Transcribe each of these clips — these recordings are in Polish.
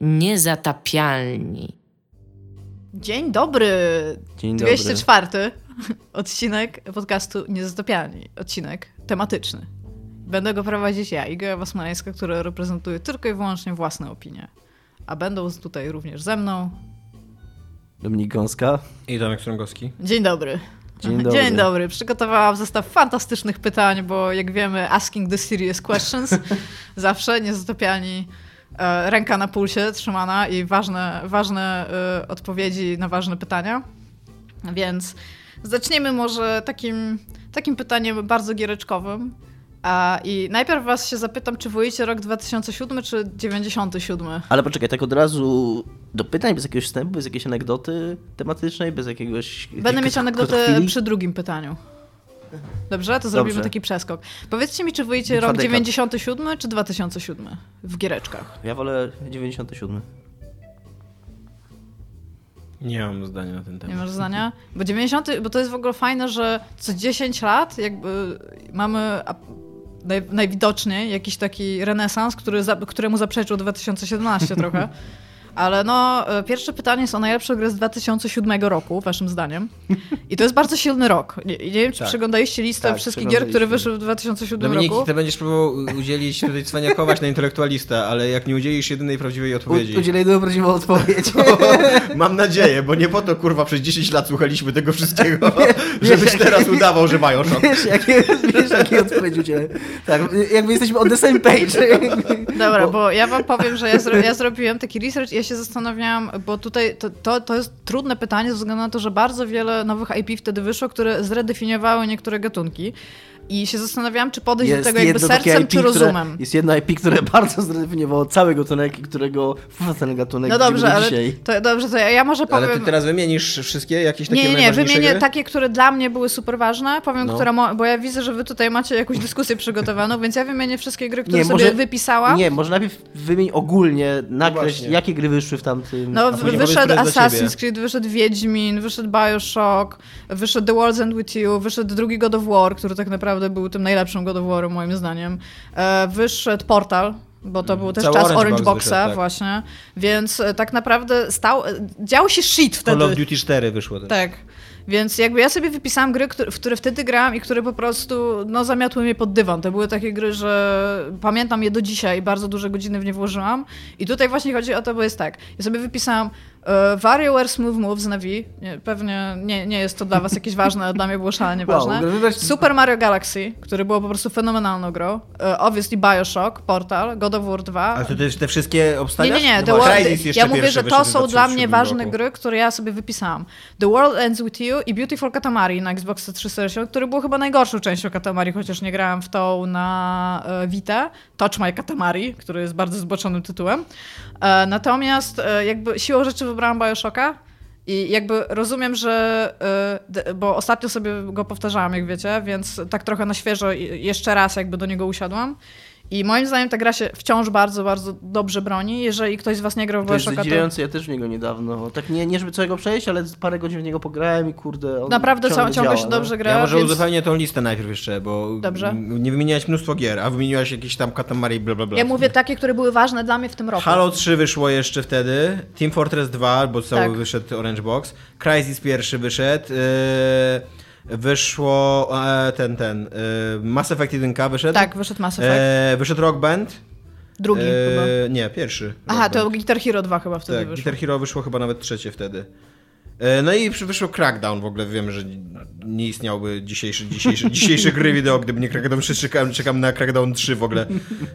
Niezatapialni. Dzień dobry. Dzień dobry. 204 odcinek podcastu Niezatapialni. Odcinek tematyczny. Będę go prowadzić ja, Iga Wasmańska, która reprezentuje tylko i wyłącznie własne opinie. A będą tutaj również ze mną. Dominik Gąska. I Tomek Strągowski. Dzień dobry. Dzień dobry. Dzień dobry. Przygotowałam zestaw fantastycznych pytań, bo jak wiemy, asking the serious questions zawsze niezatapialni e, ręka na pulsie trzymana i ważne, ważne e, odpowiedzi na ważne pytania. Więc zaczniemy może takim, takim pytaniem bardzo giereczkowym. A, I najpierw was się zapytam, czy wolicie rok 2007 czy 97? Ale poczekaj, tak od razu do pytań, bez jakiegoś wstępu, bez jakiejś anegdoty tematycznej, bez jakiegoś... Będę mieć anegdotę przy drugim pytaniu. Dobrze? To zrobimy Dobrze. taki przeskok. Powiedzcie mi, czy Bitwa rok dekad. 97 czy 2007 w giereczkach? Ja wolę 97. Nie mam zdania na ten Nie temat. masz zdania? Bo 90, bo to jest w ogóle fajne, że co 10 lat jakby mamy najwidoczniej jakiś taki renesans, który za, któremu zaprzeczył 2017 trochę. Ale no, e, pierwsze pytanie jest o najlepszą grę z 2007 roku, waszym zdaniem. I to jest bardzo silny rok. Nie, nie wiem, czy Tak. przeglądaliście listę Tak, wszystkich gier, które wyszły w 2007 Dominik, roku. ty będziesz próbował udzielić tutaj cwaniakować na intelektualista, ale jak nie udzielisz jedynej prawdziwej odpowiedzi. U- Udzielę jedną prawdziwą odpowiedź. Mam nadzieję, bo nie po to kurwa przez 10 lat słuchaliśmy tego wszystkiego, żebyś teraz udawał, że mają szok. wiesz, jakie, wiesz, jakie odpowiedzi udzielę. Tak, jakby jesteśmy on the same page. Dobra, Bo- bo ja wam powiem, że ja, zro, ja zrobiłem taki research i ja się zastanawiałam, bo tutaj to, to, to jest trudne pytanie ze względu na to, że bardzo wiele nowych IP wtedy wyszło, które zredefiniowały niektóre gatunki. I się zastanawiałam, czy podejść do tego jakby sercem IP, czy które- rozumem. Jest jedno IP, które bardzo zredefiniowało cały gatunek którego ten gatunek No dobrze, ale dzisiaj. to, dobrze, to ja, ja może powiem... Ale ty teraz wymienisz wszystkie jakieś takie Nie, nie, nie, wymienię gry? takie, które dla mnie były super ważne, powiem, No. które, mo- bo ja widzę, że wy tutaj macie jakąś dyskusję przygotowaną, więc ja wymienię wszystkie gry, które Nie, sobie może- wypisałam. Nie, może najpierw wymień ogólnie, nakreśl, właśnie. jakie gry wyszły w tamtym... No, w- wyszedł jest Assassin's. Creed, wyszedł Wiedźmin, wyszedł Bioshock, wyszedł The World's End With You, wyszedł drugi God of War, który tak naprawdę był tym najlepszym God of War'em moim zdaniem. E, wyszedł Portal, bo to był też Cały czas Orange Orange Box Boxa wyszedł, tak. właśnie, więc e, tak naprawdę stał, e, działo się shit wtedy. Call of Duty 4 wyszło też. Tak. Więc jakby ja sobie wypisałam gry, które, w które wtedy grałam i które po prostu no, zamiotły mnie pod dywan. To były takie gry, że pamiętam je do dzisiaj i bardzo duże godziny w nie włożyłam. I tutaj właśnie chodzi o to, bo jest tak. Ja sobie wypisałam WarioWare Smooth Moves na Wii. Nie, pewnie nie, nie jest to dla was jakieś ważne, ale dla mnie było szalenie Wow, ważne. Super Mario Galaxy, który było po prostu fenomenalną grą. E, obviously Bioshock, Portal, God of War 2. Ale to też te wszystkie Nie, obstawiasz? nie, nie. No The World, ja mówię, że to są dla mnie 2007 ważne roku. gry, które ja sobie wypisałam. The World Ends With You i Beautiful Katamari na Xbox 360, który był chyba najgorszą częścią Katamari, chociaż nie grałam w tą na e, Vita. Touch My Katamari, który jest bardzo zboczonym tytułem. E, natomiast e, jakby siłą rzeczy wybrałam Bioshocka. I jakby rozumiem, że. d- Bo ostatnio sobie go powtarzałam, jak wiecie, więc tak trochę na świeżo jeszcze raz jakby do niego usiadłam. I moim zdaniem ta gra się wciąż bardzo, bardzo dobrze broni. Jeżeli ktoś z was nie grał w To jest Bioshocka, to ja też w niego niedawno. Tak nie, nie żeby całego przejść, ale parę godzin w niego pograłem i kurde, on naprawdę ciągle, ciągle, działa, się no. dobrze gra. Ja może więc uzupełnię tą listę najpierw jeszcze, bo Dobrze. nie wymieniłaś mnóstwo gier, a wymieniłaś jakieś tam Katamari i bla bla bla. ja mówię takie, które były ważne dla mnie w tym roku. Halo 3 wyszło jeszcze wtedy, Team Fortress 2, bo cały Tak. wyszedł Orange Box, Crysis pierwszy wyszedł, yy, wyszło e, ten, ten, yy, Mass Effect 1 wyszedł, Tak, wyszedł Mass Effect. e, wyszedł Rock Band, Drugi chyba. e, nie, pierwszy. Aha, Rock to Band. Guitar Hero 2 chyba wtedy tak, wyszło. Guitar Hero wyszło chyba nawet trzecie wtedy. E, No i wyszło Crackdown, w ogóle wiem, że nie istniałby dzisiejszy, dzisiejszy, dzisiejsze gry wideo, gdyby nie Crackdown 3, czekam, czekam na Crackdown 3 w ogóle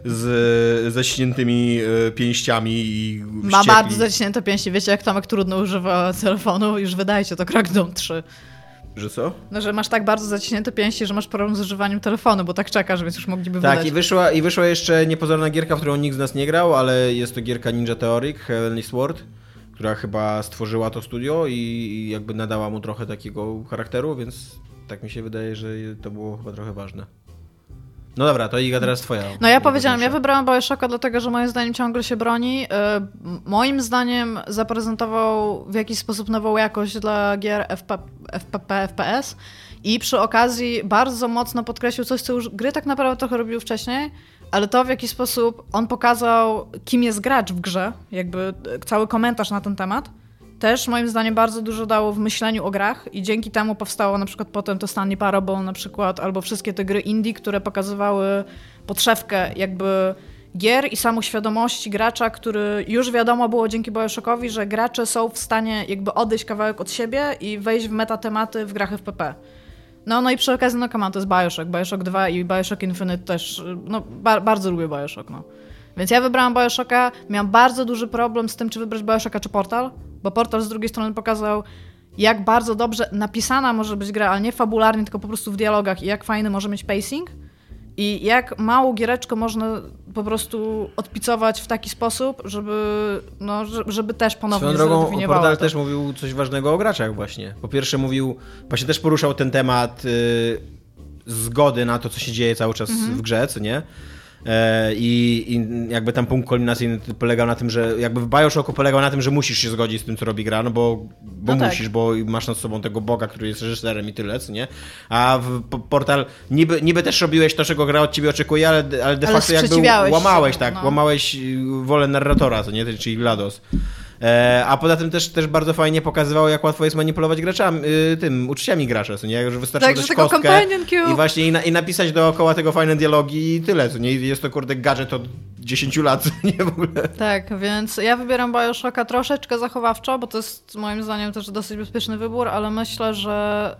z zaśniętymi e, pięściami i Ma bardzo zaciśnięte pięści. Wiecie, jak Tomek trudno używa telefonu? Już wydajcie to Crackdown 3. Że co? No, że masz tak bardzo zaciśnięte pięści, że masz problem z używaniem telefonu, bo tak czekasz, więc już mogliby Tak, wydać. i wyszła, i wyszła jeszcze niepozorna gierka, w którą nikt z nas nie grał, ale jest to gierka Ninja Theory, Heavenly Sword, która chyba stworzyła to studio i jakby nadała mu trochę takiego charakteru, więc tak mi się wydaje, że to było chyba trochę ważne. No dobra, to Iga teraz twoja. No ja powiedziałam, ja wybrałam Bioshocka dlatego, że moim zdaniem ciągle się broni. Y, Moim zdaniem zaprezentował w jakiś sposób nową jakość dla gier FP, FPP, FPS i przy okazji bardzo mocno podkreślił coś, co już gry tak naprawdę trochę robiły wcześniej, ale to w jaki sposób on pokazał, kim jest gracz w grze, jakby cały komentarz na ten temat, też moim zdaniem bardzo dużo dało w myśleniu o grach i dzięki temu powstało na przykład potem to Stanley Parable na przykład, albo wszystkie te gry indie, które pokazywały podszewkę jakby gier i samoświadomości gracza, który już wiadomo było dzięki Bioshockowi, że gracze są w stanie jakby odejść kawałek od siebie i wejść w metatematy w grach FPP. No, no i przy okazji, no on, to jest Bioshock, Bioshock 2 i Bioshock Infinite też, no ba bardzo lubię Bioshock, no. Więc ja wybrałam Bioshocka, miałam bardzo duży problem z tym, czy wybrać Bioshocka czy Portal, bo Portal z drugiej strony pokazał, jak bardzo dobrze napisana może być gra, ale nie fabularnie, tylko po prostu w dialogach i jak fajny może mieć pacing i jak małą giereczkę można po prostu odpicować w taki sposób, żeby, no, żeby też ponownie Swoją drogą Portal to. też mówił coś ważnego o graczach właśnie. Po pierwsze mówił, właśnie też poruszał ten temat y, zgody na to, co się dzieje cały czas mhm. w grze, co nie? E, I, I, jakby tam punkt kulminacyjny polegał na tym, że jakby w Bioshocku polegał na tym, że musisz się zgodzić z tym, co robi gra, no bo, bo no musisz, tak. bo masz nad sobą tego Boga, który jest reżyserem i tyle, co nie? A w Portal niby, niby też robiłeś to, czego gra od ciebie oczekuje, ale, ale de ale facto jakby łamałeś, tak, no. łamałeś wolę narratora, co nie? Czyli GLaDOS. E, a poza tym też, też bardzo fajnie pokazywało, jak łatwo jest manipulować graczami, y, tym, uczciami gracza, co nie? Że wystarczy tak, dać kostkę i właśnie i, na, i, napisać dookoła tego fajne dialogi i tyle, co nie? Jest to kurde gadżet od 10 lat, nie w ogóle. Tak, więc ja wybieram Bioshocka troszeczkę zachowawczo, bo to jest moim zdaniem też dosyć bezpieczny wybór, ale myślę, że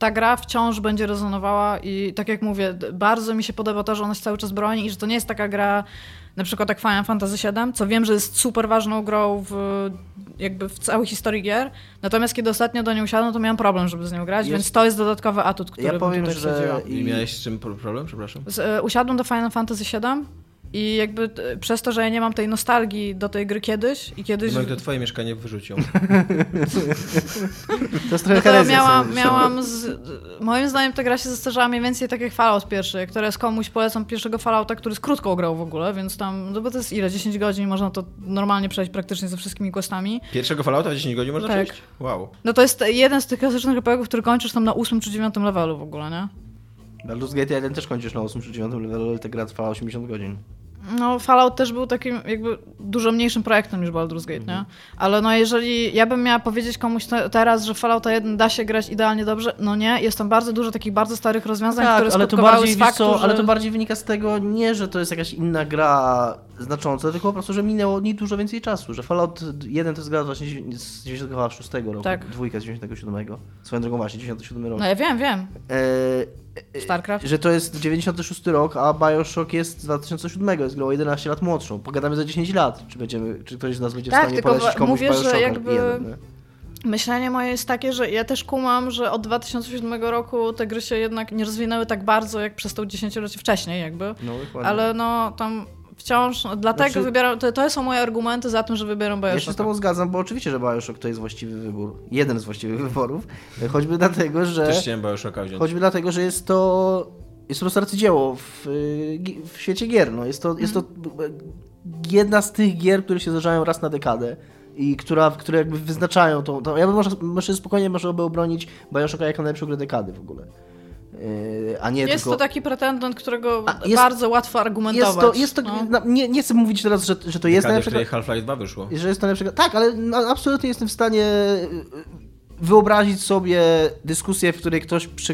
ta gra wciąż będzie rezonowała i tak jak mówię, bardzo mi się podoba to, że ona się cały czas broni i że to nie jest taka gra na przykład jak Final Fantasy VII, co wiem, że jest super ważną grą w, jakby w całej historii gier, natomiast kiedy ostatnio do niej usiadłem, to miałem problem, żeby z nią grać, jest... więc to jest dodatkowy atut, który ja powiem, bym tutaj że... I miałeś z czym problem, przepraszam? Z, e, usiadłem do Final Fantasy VII i jakby e, przez to, że ja nie mam tej nostalgii do tej gry kiedyś i kiedyś... No i to twoje mieszkanie wyrzucił. to jest trochę no to miałam, miałam z... Moim zdaniem ta gra się zastarzała mniej więcej tak jak Fallout pierwszy, które z komuś polecam pierwszego Fallouta, który z krótką grał w ogóle, więc tam, no bo to jest ile? 10 godzin, można to normalnie przejść praktycznie ze wszystkimi questami. Pierwszego Fallouta w 10 godzin można tak. przejść? Wow. No to jest jeden z tych klasycznych RPGów, który kończysz tam na 8 czy 9 levelu w ogóle, nie? Baldur's Gate 1 też kończysz na 8 czy 9 levelu, ale ta gra trwa 80 godzin. No, Fallout też był takim jakby dużo mniejszym projektem niż Baldur's Gate, nie? Ale no jeżeli ja bym miała powiedzieć komuś te, teraz, że Fallout 1 da się grać idealnie dobrze, no nie, jest tam bardzo dużo takich bardzo starych rozwiązań, tak, które ale to bardziej, z faktu, co, że... ale to bardziej wynika z tego nie, że to jest jakaś inna gra znacząca, tylko po prostu, że minęło nie dużo więcej czasu, że Fallout 1 to jest gra właśnie z 96 roku, tak. dwójka z 97. Swoją drogą właśnie, 97 rok. No ja wiem, wiem. E, StarCraft? Że to jest 96 rok, a Bioshock jest z 2007, jest grą 11 lat młodszą. Pogadamy za 10 lat, czy będziemy, czy ktoś z nas będzie tak, w stanie polecić komuś mówię, Bioshocka że jakby... Jeden, Myślenie moje jest takie, że ja też kumam, że od 2007 roku te gry się jednak nie rozwinęły tak bardzo, jak przez to dziesięciolecie wcześniej jakby. No, Ale no tam wciąż, no, dlatego znaczy, wybieram, to, to są moje argumenty za tym, że wybieram Bioshock. Ja się z tobą zgadzam, bo oczywiście, że Bioshock to jest właściwy wybór. Jeden z właściwych wyborów. Choćby dlatego, że... Też chciałem Bioshocka wziąć. Choćby dlatego, że jest to... Jest to po prostu arcydzieło w, w świecie gier. No. Jest, to, jest to jedna z tych gier, które się zdarzają raz na dekadę i która, które jakby wyznaczają tą... tą ja bym może, może spokojnie by obronić Bioshocka jako najlepszą grę dekady w ogóle. A nie jest tylko... to taki pretendent, którego jest, bardzo łatwo argumentować. Jest to, jest to no. nie, nie chcę mówić teraz, że, że to jest najlepsze. Dekady, Half-Life 2 wyszło. Że jest to najlepsze. Tak, ale no, absolutnie jestem w stanie yy, wyobrazić sobie dyskusję, w której ktoś przy,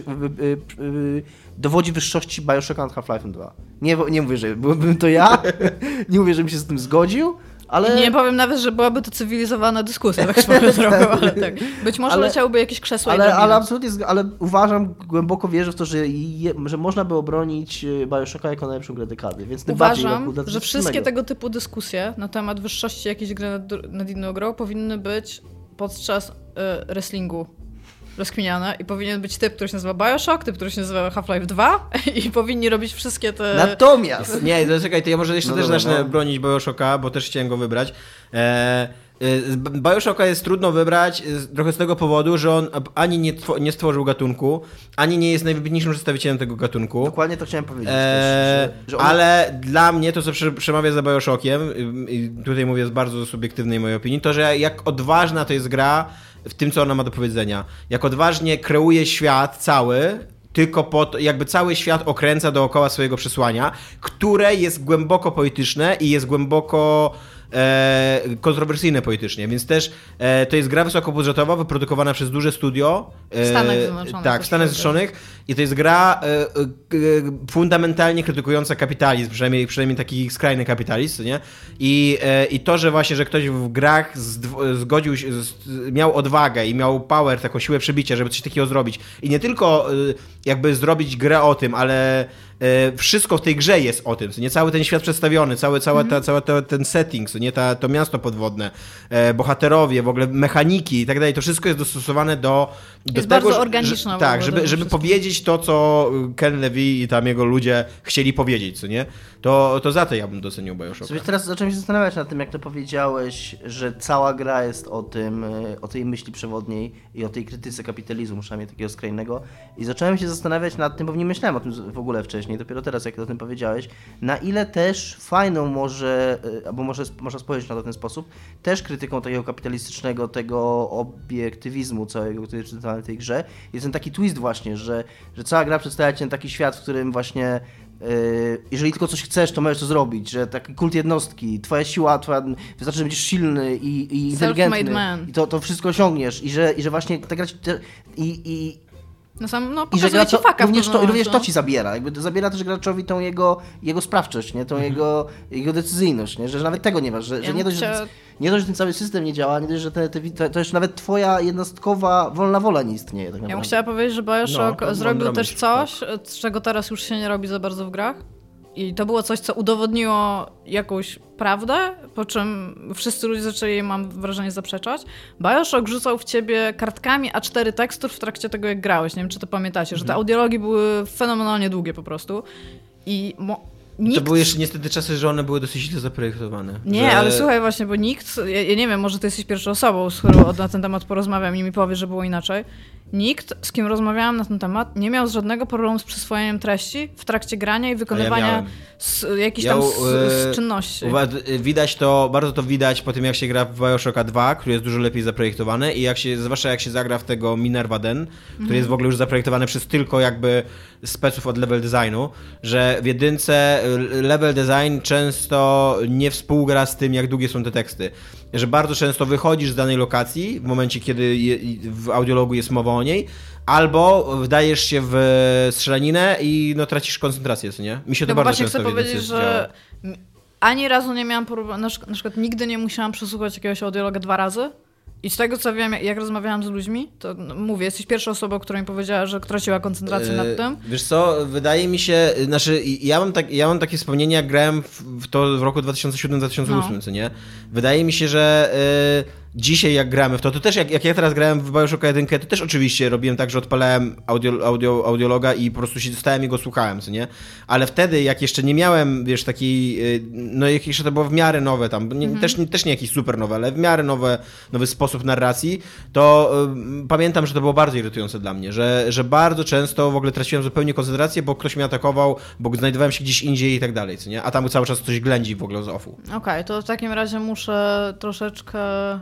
yy, dowodzi wyższości Bioshocka nad Half-Life 2. Nie, nie mówię, że byłbym to ja, nie mówię, żebym się z tym zgodził, ale... Nie powiem nawet, że byłaby to cywilizowana dyskusja, tak swoją drogą, ale tak. Być może ale, leciałoby jakieś krzesło ale, ale absolutnie, ale uważam, głęboko wierzę w to, że, je, że można by obronić e, Bioshocka jako najlepszą grę dekady, więc Uważam, że wszystkie tego typu dyskusje na temat wyższości jakiejś gry nad, nad inną grą powinny być podczas y, wrestlingu rozkminiane i powinien być typ, który się nazywa Bioshock, typ, który się nazywa Half-Life 2 i powinni robić wszystkie te... Natomiast... Nie, to czekaj, to ja może jeszcze no też dobra, zacznę no. bronić Bioshocka, bo też chciałem go wybrać. E, e Bioshocka jest trudno wybrać trochę z tego powodu, że on ani nie, nie stworzył gatunku, ani nie jest najwybitniejszym przedstawicielem tego gatunku. Dokładnie to chciałem powiedzieć. E, też, że, że on... Ale dla mnie to, co przemawia za Bioshockiem, i tutaj mówię z bardzo subiektywnej mojej opinii, to, że jak odważna to jest gra w tym, co ona ma do powiedzenia. Jak odważnie kreuje świat cały, tylko po to, jakby cały świat okręca dookoła swojego przesłania, które jest głęboko polityczne i jest głęboko e, kontrowersyjne politycznie, więc też e, to jest gra wysokobudżetowa, wyprodukowana przez duże studio. E, w Stanach Zjednoczonych. Tak, w Stanach Zjednoczonych i to jest gra e, e, fundamentalnie krytykująca kapitalizm, przynajmniej, przynajmniej taki skrajny kapitalizm, nie? I, e, I to, że właśnie, że ktoś w grach zgodził się, miał odwagę i miał power, taką siłę przebicia, żeby coś takiego zrobić i nie tylko jakby zrobić grę o tym, ale E, wszystko w tej grze jest o tym, co nie cały ten świat przedstawiony, cały, cała, ta, cały ta, ten setting, co nie ta, to miasto podwodne, e, bohaterowie, w ogóle mechaniki i tak dalej, to wszystko jest dostosowane do, do jest tego, bardzo organiczne. Że, tak, żeby, żeby powiedzieć to, co Ken Levy i tam jego ludzie chcieli powiedzieć, co nie? To, to za to ja bym docenił Bioshocka. Sobie teraz zacząłem się zastanawiać nad tym, jak to powiedziałeś, że cała gra jest o tym, e, o tej myśli przewodniej i o tej krytyce kapitalizmu, przynajmniej takiego skrajnego i zacząłem się zastanawiać nad tym, bo nie myślałem o tym w ogóle wcześniej, dopiero teraz, jak o tym powiedziałeś, na ile też fajną może, e, albo może można spojrzeć na to w ten sposób, też krytyką takiego kapitalistycznego, tego obiektywizmu całego, który jest w tej grze, jest ten taki twist właśnie, że, że cała gra przedstawia ci taki świat, w którym właśnie jeżeli tylko coś chcesz, to możesz to zrobić, że taki kult jednostki, twoja siła, twoja, wystarczy, że będziesz silny i, i inteligentny i to, to wszystko osiągniesz i że, i że właśnie ta gra i, i, no sam, no, I że gracz, również, to, również to ci zabiera. Jakby zabiera też graczowi tą jego, jego sprawczość, nie? tą mhm. jego, jego decyzyjność, nie? że nawet tego nie masz, że, ja że nie, dość, że, nie dość, że ten cały system nie działa, nie dość, że te, te, to, już nawet twoja jednostkowa wolna wola nie istnieje. Tak ja bym chciała powiedzieć, że Bioshock no, zrobił też coś, tak. czego teraz już się nie robi za bardzo w grach i to było coś, co udowodniło jakąś prawdę, po czym wszyscy ludzie zaczęli, mam wrażenie, zaprzeczać. Bioshock rzucał w ciebie kartkami A4 tekstur w trakcie tego, jak grałeś. Nie wiem, czy to pamiętacie, mhm. że te mhm. audiologi były fenomenalnie długie po prostu. I Nikt... To były jeszcze niestety czasy, że one były dosyć źle zaprojektowane. Nie, że... ale słuchaj właśnie, bo nikt, ja, ja, nie wiem, może ty jesteś pierwszą osobą, z którą na ten temat porozmawiam i mi powie, że było inaczej. Nikt, z kim rozmawiałam na ten temat, nie miał żadnego problemu z przyswojeniem treści w trakcie grania i wykonywania ja z, jakichś ja, tam z, z e, czynności. Widać to, bardzo to widać po tym, jak się gra w Bioshocka 2, który jest dużo lepiej zaprojektowany i jak się, zwłaszcza jak się zagra w tego Minerva Den, który mhm. jest w ogóle już zaprojektowany przez tylko jakby speców od level designu, że w jedynce level design często nie współgra z tym, jak długie są te teksty. Że bardzo często wychodzisz z danej lokacji w momencie, kiedy w audiologu jest mowa o niej, albo wdajesz się w strzelaninę i no, tracisz koncentrację, co nie? Mi się to no bardzo często chcę powiedzieć, że ani razu nie miałam, na przykład nigdy nie musiałam przesłuchać jakiegoś audiologa dwa razy, i z tego co wiem, jak rozmawiałam z ludźmi, to no, mówię, jesteś pierwszą osobą, która mi powiedziała, że traciła koncentrację nad tym. Yy, wiesz co, wydaje mi się, znaczy ja mam, tak, ja mam takie wspomnienie, jak grałem w, w to w roku 2007-2008, no. co nie? Wydaje mi się, że... Yy, dzisiaj jak gramy w to, to też jak, jak ja teraz grałem w Bioshocka 1, to też oczywiście robiłem tak, że odpalałem audio, audio, audiologa i po prostu się dostałem i go słuchałem, co nie? Ale wtedy, jak jeszcze nie miałem, wiesz, takiej, y, no jak jeszcze to było w miarę nowe tam, nie, mhm. też, też nie jakiś super nowe, ale w miarę nowe, nowy sposób narracji, to y, pamiętam, że to było bardzo irytujące dla mnie, że, że bardzo często w ogóle traciłem zupełnie koncentrację, bo ktoś mnie atakował, bo znajdowałem się gdzieś indziej i tak dalej, co nie? A tam cały czas coś ględzi w ogóle z offu. Okej, okay, to w takim razie muszę troszeczkę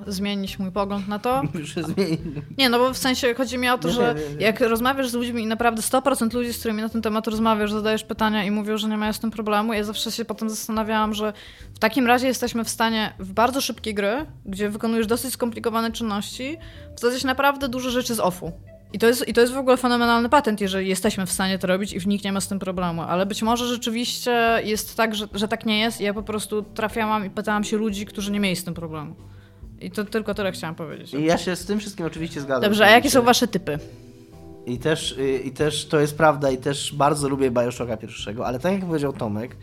zmienić zmienić mój pogląd na to. Muszę zmienić. Nie, no bo w sensie chodzi mi o to, że jak rozmawiasz z ludźmi i naprawdę 100% ludzi, z którymi na ten temat rozmawiasz, zadajesz pytania i mówią, że nie mają z tym problemu, ja zawsze się potem zastanawiałam, że w takim razie jesteśmy w stanie w bardzo szybkiej gry, gdzie wykonujesz dosyć skomplikowane czynności, wsadzać naprawdę dużo rzeczy z offu. I to, jest, I to jest w ogóle fenomenalny patent, jeżeli jesteśmy w stanie to robić i nikt nie ma z tym problemu. Ale być może rzeczywiście jest tak, że, że tak nie jest. I ja po prostu trafiałam i pytałam się ludzi, którzy nie mieli z tym problemu. I to tylko tyle chciałam powiedzieć. I ja się z tym wszystkim oczywiście zgadzam. Dobrze, a jakie są wasze typy? I też, y, I też to jest prawda i też bardzo lubię Bioshocka pierwszego, ale tak jak powiedział Tomek,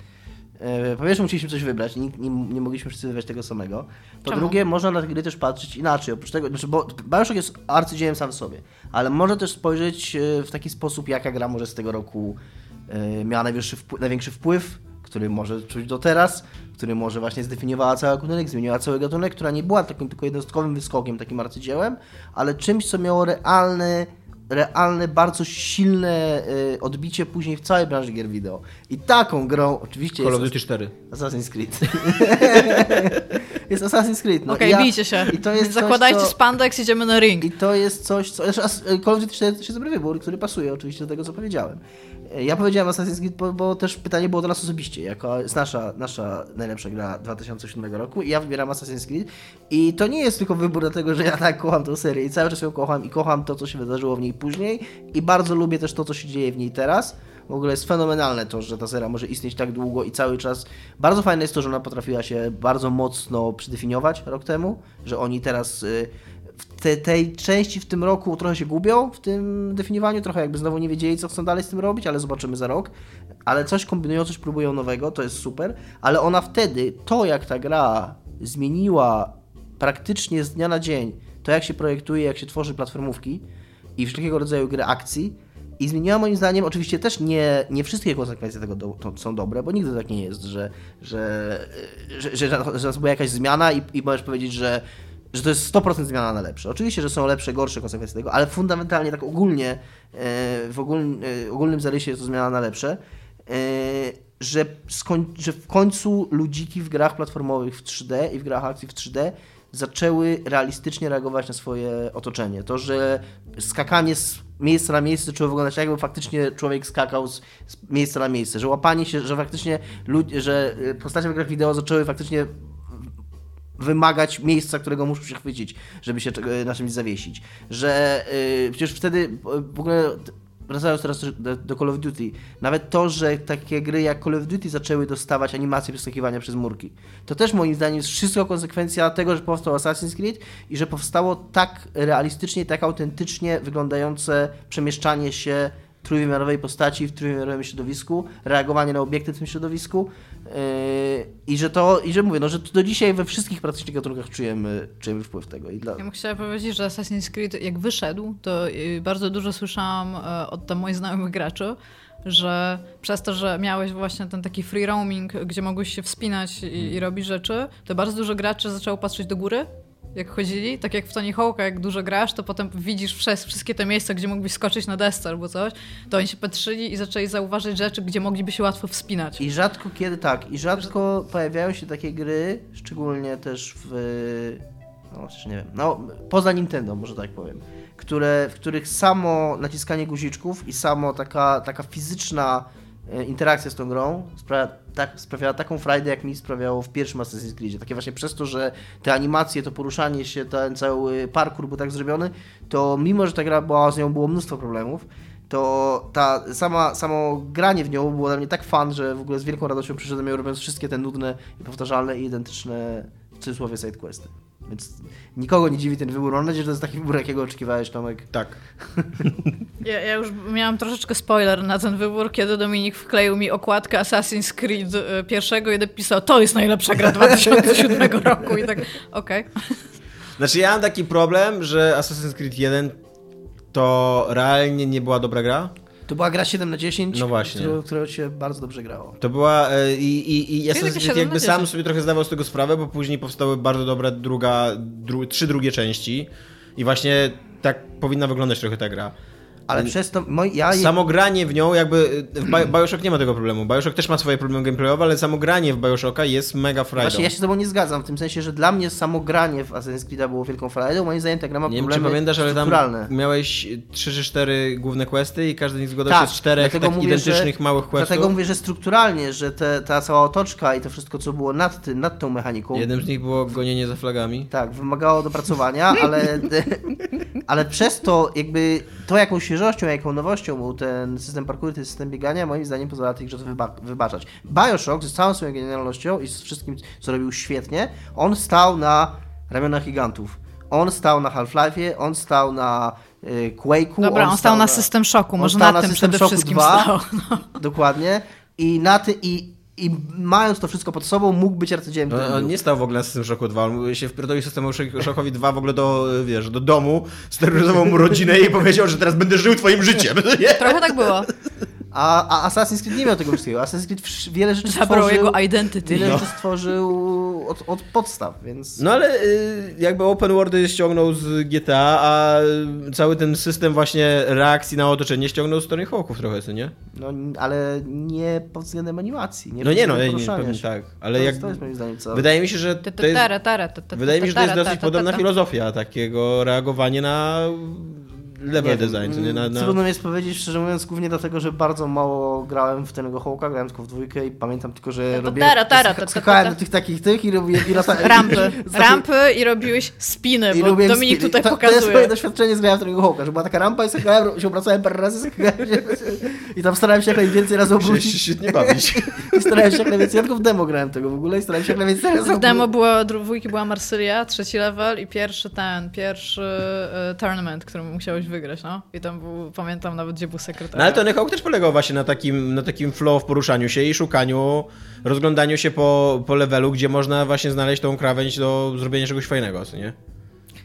e, po pierwsze musieliśmy coś wybrać, nie, nie, nie mogliśmy wszyscy wybrać tego samego. Po Czemu? drugie, można na gry też patrzeć inaczej, oprócz tego, znaczy, bo Bioshock jest arcydziełem sam w sobie, ale można też spojrzeć e, w taki sposób, jaka gra może z tego roku e, miała najwyższy wpływ, największy wpływ, który może czuć do teraz, który może właśnie zdefiniowała cały gatunek, zmieniła cały gatunek, która nie była takim tylko jednostkowym wyskokiem, takim arcydziełem, ale czymś, co miało realne, realne, bardzo silne y, odbicie później w całej branży gier wideo. I taką grą oczywiście Call of Duty 4. Assassin's Creed. jest Assassin's Creed. No. Okej, I ja- bijcie się. I to jest coś, Zakładajcie co- spandex, idziemy na ring. I to jest coś, co... Call of Duty 4 to jest dobry wybór, który pasuje oczywiście do tego, co powiedziałem. Ja powiedziałem Assassin's Creed, bo, bo też pytanie było do nas osobiście, jako nasza, nasza najlepsza gra 2007 roku i ja wybieram Assassin's Creed i to nie jest tylko wybór dlatego, że ja tak kocham tę serię i cały czas ją kocham i kocham to, co się wydarzyło w niej później i bardzo lubię też to, co się dzieje w niej teraz. W ogóle jest fenomenalne to, że ta seria może istnieć tak długo i cały czas. Bardzo fajne jest to, że ona potrafiła się bardzo mocno przydefiniować rok temu, że oni teraz y, te, tej części w tym roku trochę się gubią w tym definiowaniu, trochę jakby znowu nie wiedzieli, co chcą dalej z tym robić, ale zobaczymy za rok. Ale coś kombinują, coś próbują nowego, to jest super, ale ona wtedy, to jak ta gra zmieniła praktycznie z dnia na dzień to, jak się projektuje, jak się tworzy platformówki i wszelkiego rodzaju gry akcji, i zmieniła moim zdaniem, oczywiście też nie, nie wszystkie konsekwencje tego do, są dobre, bo nigdy tak nie jest, że, że, że, że, że następuje jakaś zmiana i, i możesz powiedzieć, że, że to jest 100% zmiana na lepsze. Oczywiście, że są lepsze, gorsze konsekwencje tego, ale fundamentalnie, tak ogólnie, e, w ogólnym, e, ogólnym zarysie jest to zmiana na lepsze, e, że, że w końcu ludziki w grach platformowych w 3D i w grach akcji w 3D zaczęły realistycznie reagować na swoje otoczenie. To, że skakanie z miejsca na miejsce zaczęło wyglądać tak, jakby faktycznie człowiek skakał z, miejsca na miejsce, że łapanie się, że faktycznie ludzie, że postacie w grach wideo zaczęły faktycznie wymagać miejsca, którego muszą się chwycić, żeby się na czymś zawiesić. Że yy, przecież wtedy w ogóle wracając teraz do, do Call of Duty, nawet to, że takie gry jak Call of Duty zaczęły dostawać animacje przeskakiwania przez murki, to też moim zdaniem jest wszystko konsekwencja tego, że powstał Assassin's Creed i że powstało tak realistycznie, tak autentycznie wyglądające przemieszczanie się trójwymiarowej postaci w trójwymiarowym środowisku, reagowanie na obiekty w tym środowisku yy, i że to, i że mówię, no, że do dzisiaj we wszystkich praktycznie gatunkach czujemy, czujemy wpływ tego. I dla... Ja bym chciała powiedzieć, że Assassin's Creed jak wyszedł, to y, bardzo dużo słyszałam e, od tam moich znajomych graczy, że przez to, że miałeś właśnie ten taki free roaming, gdzie mogłeś się wspinać i, i robić rzeczy, to bardzo dużo graczy zaczęło patrzeć do góry, jak chodzili. Tak jak w Tony Hawk'a, jak dużo grasz, to potem widzisz wszes- wszystkie te miejsca, gdzie mógłbyś skoczyć na desce albo coś, to oni się patrzyli i zaczęli zauważyć rzeczy, gdzie mogliby się łatwo wspinać. I rzadko kiedy tak, i rzadko pojawiają się takie gry, szczególnie też w. No, nie wiem, no poza Nintendo, może tak powiem, które, w których samo naciskanie guziczków i samo taka, taka fizyczna interakcja z tą grą sprawia, tak, sprawiała taką frajdę, jak mi sprawiało w pierwszym Assassin's Creedzie. Takie właśnie przez to, że te animacje, to poruszanie się, ten cały parkour był tak zrobiony, to mimo, że ta gra była, z nią było mnóstwo problemów, to ta sama, samo granie w nią było dla mnie tak fan, że w ogóle z wielką radością przyszedłem ją robiąc wszystkie te nudne, powtarzalne i identyczne w cudzysłowie sidequesty. Więc nikogo nie dziwi ten wybór. Mam nadzieję, że to jest taki wybór, jakiego oczekiwałeś, Tomek. Tak. Ja, ja już miałam troszeczkę spoiler na ten wybór, kiedy Dominik wkleił mi okładkę Assassin's Creed y, pierwszego i napisał, to jest najlepsza gra 2007 roku i tak, okej. Znaczy ja mam taki problem, że Assassin's Creed 1 to realnie nie była dobra gra. To była gra 7 na 10, No właśnie. którą, którą się bardzo dobrze grało. To była e, i, i, i jakieś Creed jakby 7 sam sobie trochę zdawał z tego sprawę, bo później powstały bardzo dobre druga, dru, trzy drugie części i właśnie tak powinna wyglądać trochę ta gra. Ale przez to, moi, ja je- Samo granie w nią, jakby w Bi- Bioshock nie ma tego problemu. Bioshock też ma swoje problemy gameplayowe, ale samo granie w Bioshocka jest mega frajdą. Właśnie ja się z tobą nie zgadzam, w tym sensie, że dla mnie samo granie w Assassin's Creed było wielką frajdą, moim zdaniem ta gra ma Nie wiem, czy problemy pamiętasz, ale tam miałeś 3 czy 4 główne questy i każdy z nich składał Tak, się z czterech tak mówię, identycznych że- małych questów. Dlatego mówię, że strukturalnie, że te, ta cała otoczka i to wszystko, co było nad tym, nad tą mechaniką, Jednym z nich było gonienie za flagami. tak, wymagało dopracowania, ale, ale przez to jakby to, jaką świeżością, jaką nowością był ten system parkouru, ten system biegania, moim zdaniem pozwala tych rzeczy wyba wybaczać. Bioshock z całą swoją genialnością i z wszystkim, co robił świetnie, on stał na ramionach gigantów. On stał na Half-Life'ie, on stał na y, Quake'u. Dobra, on stał na System Shocku, on może stał na tym przede wszystkim 2, stał. No. Dokładnie. I na ty, i, i mając to wszystko pod sobą, mógł być arcydziełem. No, on nie stał w ogóle na System Shocku 2, on się wpierdolił Systemu Shockowi 2 w ogóle do, wiesz, do domu, steroryzował mu rodzinę i powiedział, że teraz będę żył twoim życiem. Trochę tak było. A, a Assassin's Creed nie miał tego wszystkiego. Assassin's Creed wiele rzeczy Zabrał stworzył, jego identity. wiele No. rzeczy stworzył od, od podstaw, więc... No ale y, jakby open worldy ściągnął z GTA, a cały ten system właśnie reakcji na otoczenie ściągnął z Tony Hawków trochę, co nie? No, ale nie pod względem animacji. Nie No pod nie no, nie, nie, pewnie tak, ale to, jak... jest, to jest moim zdaniem co. Wydaje mi się, że to te- jest... Wydaje mi się, że to jest dosyć podobna filozofia takiego reagowania na level Nie design, nie? Na, na... Trudno mi jest powiedzieć, szczerze mówiąc, głównie dlatego, że bardzo mało grałem w tego Hawka, grałem tylko w dwójkę i pamiętam tylko, że to robię, tara, sk- to- skakałem do tych takich tych i robiłem i lata, Rampy. i- Rampy i robiłeś spiny, I bo Dominik spin- tutaj to, To jest moje pokazuje. doświadczenie z grania w tego Hawka, że była taka rampa i skakałem, się obracałem parę razy skakałem i tam starałem się jak najwięcej razy Musiałeś się obrócić świetnie bawić. i starałem się jak najwięcej, ja tylko w demo grałem tego w ogóle i starałem się jak najwięcej razy W demo obrócić. było, dwójki była Marsylia, trzeci level i pierwszy ten, pierwszy e, tournament, który musiałeś wygrać, no. I tam był, pamiętam nawet, gdzie był sekretarz. No ale Tony Hawk też polegał właśnie na takim, na takim flow w poruszaniu się i szukaniu, rozglądaniu się po, po levelu, gdzie można właśnie znaleźć tą krawędź do zrobienia czegoś fajnego, co nie?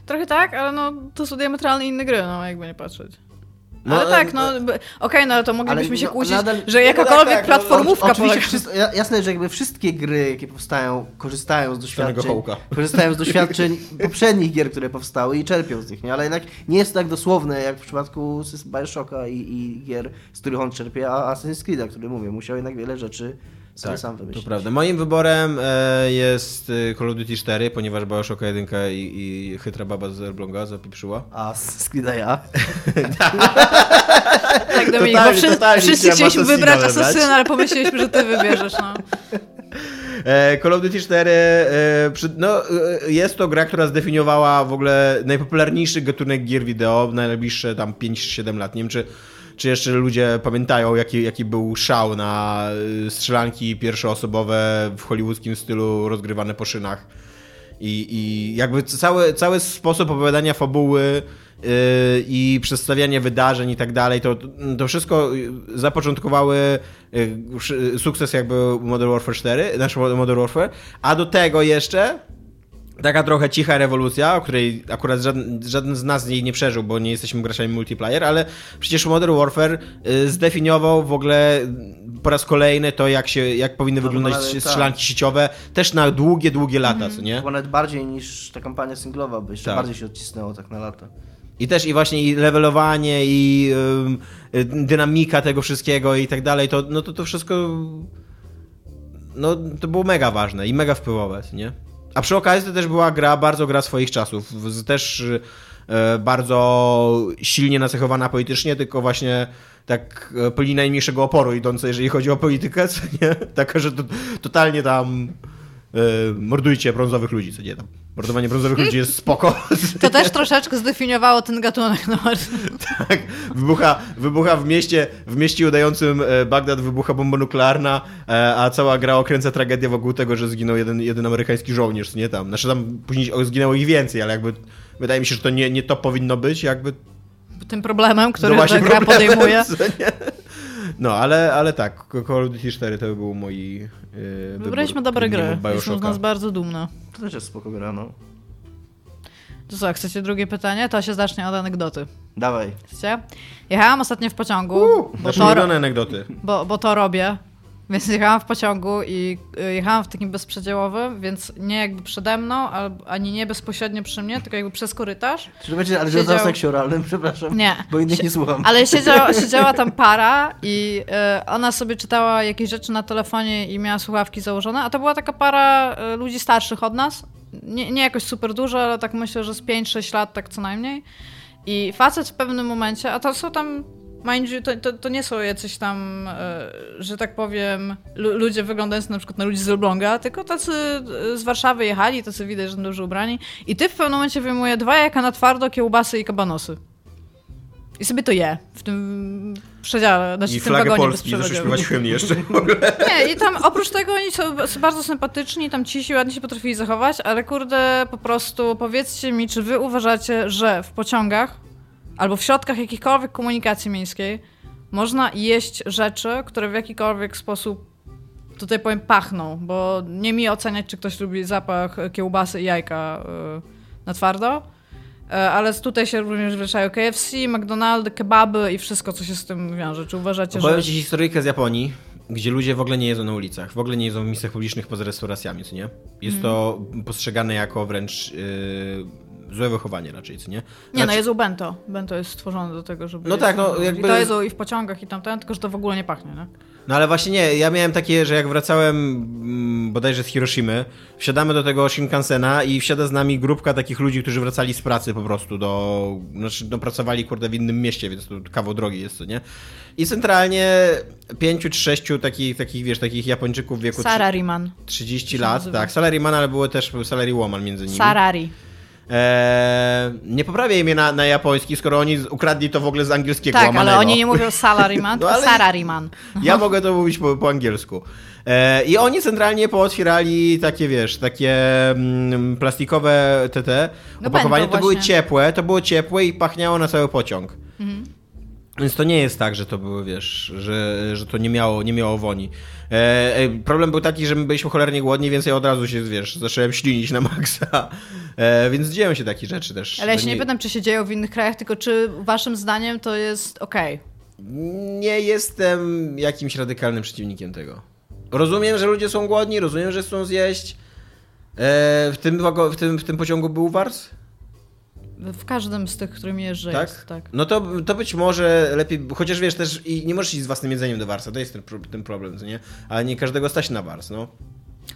Trochę tak, ale no, to są diametralnie inne gry, no, jakby nie patrzeć. No, ale tak, e, no, b- okej, no ale to moglibyśmy Ale się no, kłócić, nadal- że no jakakolwiek tak, tak, no, platformówka Oczywiście polega... wszystko, ja- jasne, że jakby wszystkie gry, jakie powstają, korzystają z doświadczeń, korzystają z doświadczeń poprzednich gier, które powstały i czerpią z nich, nie? ale jednak nie jest to tak dosłowne jak w przypadku Sys- Bioshocka i, i gier, z których on czerpie, a Assassin's Creed'a, który mówię, musiał jednak wiele rzeczy Tak, sam to prawda. Moim wyborem e, jest e, Call of Duty 4, ponieważ Bioshock 1 i, i chytra baba z Elbląga zapieprzyła. A Creed'a ja. Tak, Dominik, bo Totalnie, wszyscy, totalnie wszyscy chciałem chcieliśmy wybrać asasyna, ale pomyśleliśmy, że ty wybierzesz, no. E, Call of Duty 4, e, przy, no, jest to gra, która zdefiniowała w ogóle najpopularniejszy gatunek gier wideo na najbliższe tam 5-7 lat. Nie wiem, czy, czy jeszcze ludzie pamiętają, jaki, jaki był szał na e, strzelanki pierwszoosobowe w hollywoodzkim stylu rozgrywane po szynach. I, i jakby cały, cały sposób opowiadania fabuły yy, i przedstawiania wydarzeń i tak dalej, to, to wszystko zapoczątkowały szy- sukces jakby Modern Warfare 4, znaczy Modern Warfare, a do tego jeszcze taka trochę cicha rewolucja, o której akurat żaden, żaden z nas nie przeżył, bo nie jesteśmy graczami multiplayer, ale przecież Modern Warfare y, zdefiniował w ogóle po raz kolejny to, jak, się, jak powinny No, wyglądać ale tak. strzelanki sieciowe, też na długie, długie lata, co nie? Chyba nawet bardziej niż ta kampania singlowa, bo jeszcze Tak. bardziej się odcisnęło tak na lata. I też i właśnie i levelowanie, i ym, y, dynamika tego wszystkiego i tak dalej, to, no to to wszystko no to było mega ważne i mega wpływowe, nie? A przy okazji to też była gra, bardzo gra swoich czasów, też y, e, bardzo silnie nacechowana politycznie, tylko właśnie tak e, po linii najmniejszego oporu idące, jeżeli chodzi o politykę, co nie? Taka, że to, totalnie tam e, mordujcie brązowych ludzi, co nie tam. Mordowanie brązowych ludzi jest spoko. To też troszeczkę zdefiniowało ten gatunek. No, Tak, wybucha, wybucha w mieście, w mieście udającym e, Bagdad wybucha bomba nuklearna, e, a cała gra okręca tragedię wokół tego, że zginął jeden, jeden amerykański żołnierz, nie tam. Znaczy tam później zginęło ich więcej, ale jakby wydaje mi się, że to nie, nie to powinno być, jakby tym problemem, który no ta gra problemem, podejmuje. No, ale, ale tak, Call of Duty 4 to był mój yy, Wybraliśmy dobre gry. Jestem z nas bardzo dumna. To też jest spoko gra, no. To co, chcecie drugie pytanie? To się zacznie od anegdoty. Dawaj. Chcecie? Jechałam ostatnio w pociągu, bo, Nasze to, anegdoty. bo, bo to robię. Więc jechałam w pociągu i y, jechałam w takim bezprzedziałowym, więc nie jakby przede mną, ani nie bezpośrednio przy mnie, tylko jakby przez korytarz. Czy będzie, ale że Siedział- o seksie oralnym, przepraszam. Nie. Bo innych nie słucham. Ale siedziała, siedziała tam para i y, ona sobie czytała jakieś rzeczy na telefonie i miała słuchawki założone, a to była taka para y, ludzi starszych od nas. Nie, nie jakoś super dużo, ale tak myślę, że z 5-6 lat tak co najmniej. I facet w pewnym momencie, a to są tam, mind you, to, to, to nie są jacyś tam, e, że tak powiem, lu- ludzie wyglądający na przykład na ludzi z Elbląga, tylko tacy e, z Warszawy jechali, tacy widać, że dobrze ubrani. I ty w pewnym momencie wyjmuje dwa jajka na twardo, kiełbasy i kabanosy. I sobie to je w tym przedziale, znaczy I w tym flagę wagonie Polski, zaczął bezprzewodziowym. śpiewać hymn jeszcze. Nie, i tam oprócz tego oni są, są bardzo sympatyczni, tam cisi, ładnie się potrafili zachować, ale kurde, po prostu powiedzcie mi, czy wy uważacie, że w pociągach albo w środkach jakiejkolwiek komunikacji miejskiej można jeść rzeczy, które w jakikolwiek sposób tutaj powiem pachną, bo nie mi oceniać, czy ktoś lubi zapach kiełbasy i jajka yy, na twardo. E, ale tutaj się również wliczają KFC, McDonald's, kebaby i wszystko, co się z tym wiąże. Czy uważacie, Powiem że... ci historyjkę z Japonii, gdzie ludzie w ogóle nie jedzą na ulicach, w ogóle nie jedzą w miejscach publicznych poza restauracjami, co nie? Jest to postrzegane jako wręcz yy, złe wychowanie raczej, co nie? Nie, no Znaczy- jedzą bento. Bento jest stworzone do tego, żeby... No tak, no, jakby- I to jedzą i w pociągach i tamten, tylko że to w ogóle nie pachnie, nie? No ale właśnie nie, ja miałem takie, że jak wracałem mm, bodajże z Hiroshimy, wsiadamy do tego Shinkansena i wsiada z nami grupka takich ludzi, którzy wracali z pracy po prostu do, znaczy no pracowali kurde w innym mieście, więc to kawał drogi jest, to nie? I centralnie pięciu czy sześciu takich, takich wiesz, takich Japończyków w wieku Sarariman. 30 się lat, tak, salaryman, ale było też salarywoman między nimi. Sarari. Eee, nie poprawiaj mnie na, na japoński, skoro oni ukradli to w ogóle z angielskiego Tak, łamanego. ale oni nie mówią salaryman, No sarariman. Ja mogę to mówić po, po angielsku. E, I oni centralnie pootwierali takie, wiesz, takie mm, plastikowe TT No opakowania. bento To były ciepłe, to było ciepłe i pachniało na cały pociąg. Mhm. Więc to nie jest tak, że to były, wiesz, że, że to nie miało, nie miało woni. E, e, problem był taki, że my byliśmy cholernie głodni, więc ja od razu się, wiesz, zacząłem ślinić na maksa. E, więc dzieją się takie rzeczy też. Ale ja się nie pytam, czy się dzieją w innych krajach, tylko czy waszym zdaniem to jest okej. Nie jestem jakimś radykalnym przeciwnikiem tego. Rozumiem, że ludzie są głodni, rozumiem, że chcą zjeść. E, w, tym, w, tym, w tym pociągu był wars? W każdym z tych, którym jeżdżę Tak? jest, tak. No to, to być może lepiej, chociaż wiesz też i nie możesz iść z własnym jedzeniem do warsa, to jest ten, ten problem, co nie? Ale nie każdego stać na wars, no.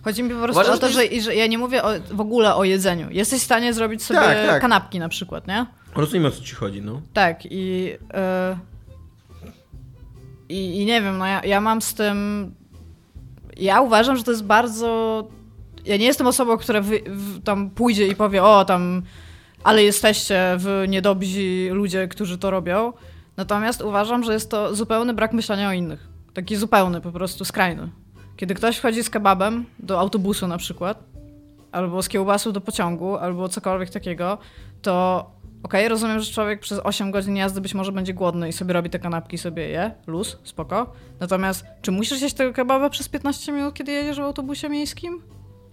Chodzi mi po prostu Uważasz, o to, że że, i że ja nie mówię o, w ogóle o jedzeniu. Jesteś w stanie zrobić sobie Tak, tak. kanapki na przykład, nie? Rozumiem o co ci chodzi, no. Tak, i, e, i, i nie wiem, no ja, ja mam z tym. Ja uważam, że to jest bardzo. Ja nie jestem osobą, która wy, w, tam pójdzie i powie, o tam, ale jesteście w niedobrzy ludzie, którzy to robią. Natomiast uważam, że jest to zupełny brak myślenia o innych. Taki zupełny, po prostu skrajny. Kiedy ktoś wchodzi z kebabem do autobusu na przykład, albo z kiełbasą do pociągu, albo cokolwiek takiego, to okej, rozumiem, że człowiek przez 8 godzin jazdy być może będzie głodny i sobie robi te kanapki sobie je, luz, spoko. Natomiast czy musisz jeść tego kebaba przez 15 minut, kiedy jedziesz w autobusie miejskim?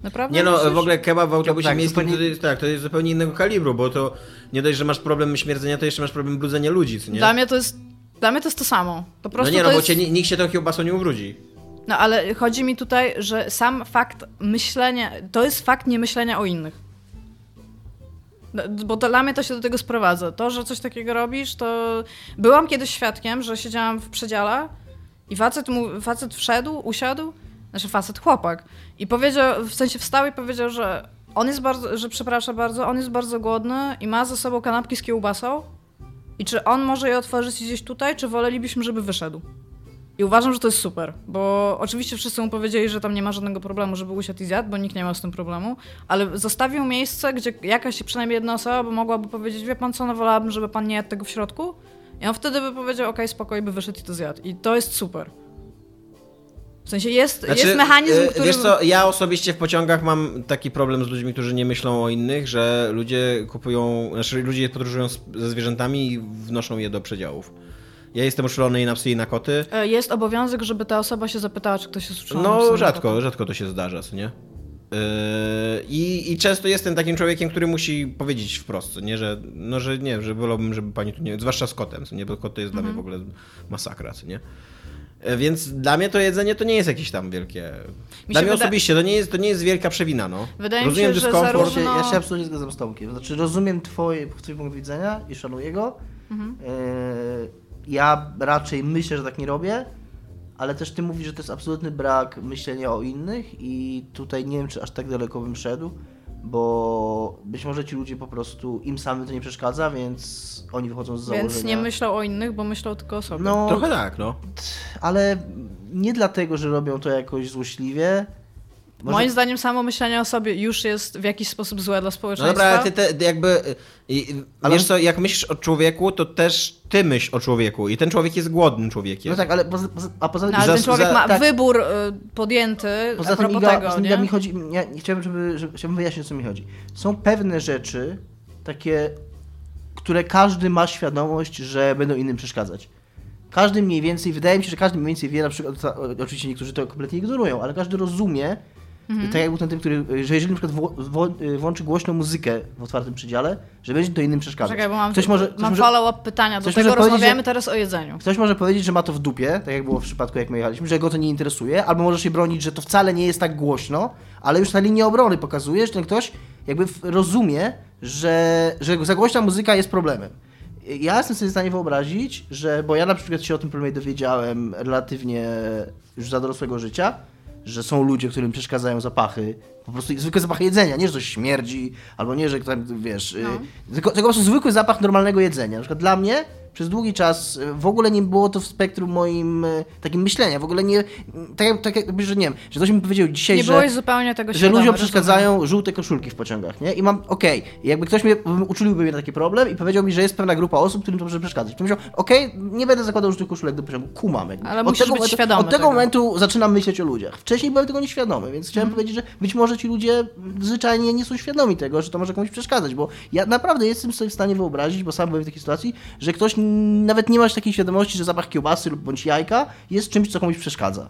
Naprawdę? Nie no, w ogóle kebab w autobusie Tak, miejskim zupełnie- to jest, tak, to jest zupełnie innego kalibru, bo to nie dość, że masz problem śmierdzenia, to jeszcze masz problem brudzenia ludzi, co nie? Dla mnie to jest... Dla mnie to jest to samo. Po no prostu nie, to no bo jest... cię, ni- nikt się tą kiełbasą nie ubrudzi. No ale chodzi mi tutaj, że sam fakt myślenia, to jest fakt niemyślenia o innych. No, Bo dla mnie to się do tego sprowadza. To, że coś takiego robisz, to... Byłam kiedyś świadkiem, że siedziałam w przedziale i facet, mu, facet wszedł, usiadł, znaczy facet, chłopak, i powiedział, w sensie wstał i powiedział, że on jest bardzo, że przepraszam bardzo, on jest bardzo głodny i ma ze sobą kanapki z kiełbasą i czy on może je otworzyć gdzieś tutaj, czy wolelibyśmy, żeby wyszedł. I uważam, że to jest super, bo oczywiście wszyscy mu powiedzieli, że tam nie ma żadnego problemu, żeby usiadł i zjadł, bo nikt nie miał z tym problemu, ale zostawił miejsce, gdzie jakaś przynajmniej jedna osoba by mogłaby powiedzieć, wie pan co, no wolałabym, żeby pan nie jadł tego w środku. I on wtedy by powiedział, okej, spokojnie, by wyszedł i to zjadł. I to jest super. W sensie jest, jest mechanizm, e, który... Wiesz co, ja osobiście w pociągach mam taki problem z ludźmi, którzy nie myślą o innych, że ludzie kupują, znaczy ludzie podróżują z, ze zwierzętami i wnoszą je do przedziałów. Ja jestem uczulony i na psy i na koty. E, Jest obowiązek, żeby ta osoba się zapytała, czy ktoś jest uczulony. No psy, rzadko, rzadko to się zdarza, co nie? Yy, I, I często jestem takim człowiekiem, który musi powiedzieć wprost, nie, że no, że nie, że wolałbym, żeby pani tu nie, zwłaszcza z kotem, co nie, bo kot to jest dla mnie w ogóle masakra, co nie? E, Więc dla mnie to jedzenie to nie jest jakieś tam wielkie. Mi dla mnie wyda- osobiście to nie jest, to nie jest wielka przewina, no. Wydaje mi Rozumiem się, że dyskomfort. zarówno- Ja się, ja się absolutnie zgadzam z Tomkiem. Znaczy rozumiem twoje, twój punkt widzenia i szanuję go. Mhm. E, ja raczej myślę, że tak nie robię, ale też ty mówisz, że to jest absolutny brak myślenia o innych i tutaj nie wiem, czy aż tak daleko bym szedł, bo być może ci ludzie po prostu, im samym to nie przeszkadza, więc oni wychodzą z założenia. Więc nie myślą o innych, bo myślą tylko o sobie. No, Trochę tak, no. ale nie dlatego, że robią to jakoś złośliwie. Może- Moim zdaniem samo myślenie o sobie już jest w jakiś sposób złe dla No społeczeństwa. dobra, ale ty te, jakby. i- i- Ale- Wiesz co, jak myślisz o człowieku, to też ty myśl o człowieku. I ten człowiek jest głodnym człowiekiem. No tak, ale poza, poza, a poza tym... No, ale za- ten człowiek za- ma tak. wybór y, podjęty Poza a tym propos Iga, tego, poza tym? Iga mi chodzi, ja nie chciałbym, żeby, żeby, chciałbym wyjaśnić, o co mi chodzi. Są pewne rzeczy, takie, które każdy ma świadomość, że będą innym przeszkadzać. Każdy mniej więcej, wydaje mi się, że każdy mniej więcej wie, na przykład, oczywiście niektórzy to kompletnie ignorują, ale każdy rozumie, tak jak był ten typ, który, że jeżeli na przykład wło- wło- włączy głośną muzykę w otwartym przedziale, że będzie to innym przeszkadzać. Czekaj, bo mam, ktoś może, ktoś mam follow-up pytania. Do tego rozmawiamy że- teraz o jedzeniu. Ktoś może powiedzieć, że ma to w dupie, tak jak było w przypadku, jak my jechaliśmy, że go to nie interesuje, albo może się bronić, że to wcale nie jest tak głośno, ale już na linii obrony pokazuje, że ten ktoś jakby rozumie, że, że za głośna muzyka jest problemem. Ja jestem sobie w stanie wyobrazić, że, bo ja na przykład się o tym problemie dowiedziałem relatywnie już za dorosłego życia, że są ludzie, którym przeszkadzają zapachy, po prostu zwykłe zapachy jedzenia, nie, że coś śmierdzi, albo nie, że tam, wiesz, y, tylko, tylko po prostu zwykły zapach normalnego jedzenia. Na przykład dla mnie przez długi czas y, w ogóle nie było to w spektrum moim y, takim myślenia, w ogóle nie, tak, jak- tak jakby, że nie wiem, że ktoś mi powiedział dzisiaj, Nie że... byłeś zupełnie tego Że ludziom rozumiem. przeszkadzają żółte koszulki w pociągach, nie? I mam, okej, jakby ktoś mnie uczuliłby mnie na taki problem i powiedział mi, że jest pewna grupa osób, którym to może przeszkadzać. To myślał, okej, nie będę zakładał żółtych koszulek do pociągu, kumam. Jakby. Ale od musisz tego być momentu, świadomy Od tego, tego. momentu zaczynam myśleć o ludziach. Wcześniej byłem tego nieświadomy, więc Mhm. chciałem powiedzieć, że być może ci ludzie zwyczajnie nie są świadomi tego, że to może komuś przeszkadzać, bo ja naprawdę jestem sobie w stanie wyobrazić, bo sam byłem w takiej sytuacji, że ktoś nawet nie ma takiej świadomości, że zapach kiełbasy lub bądź jajka jest czymś, co komuś przeszkadza.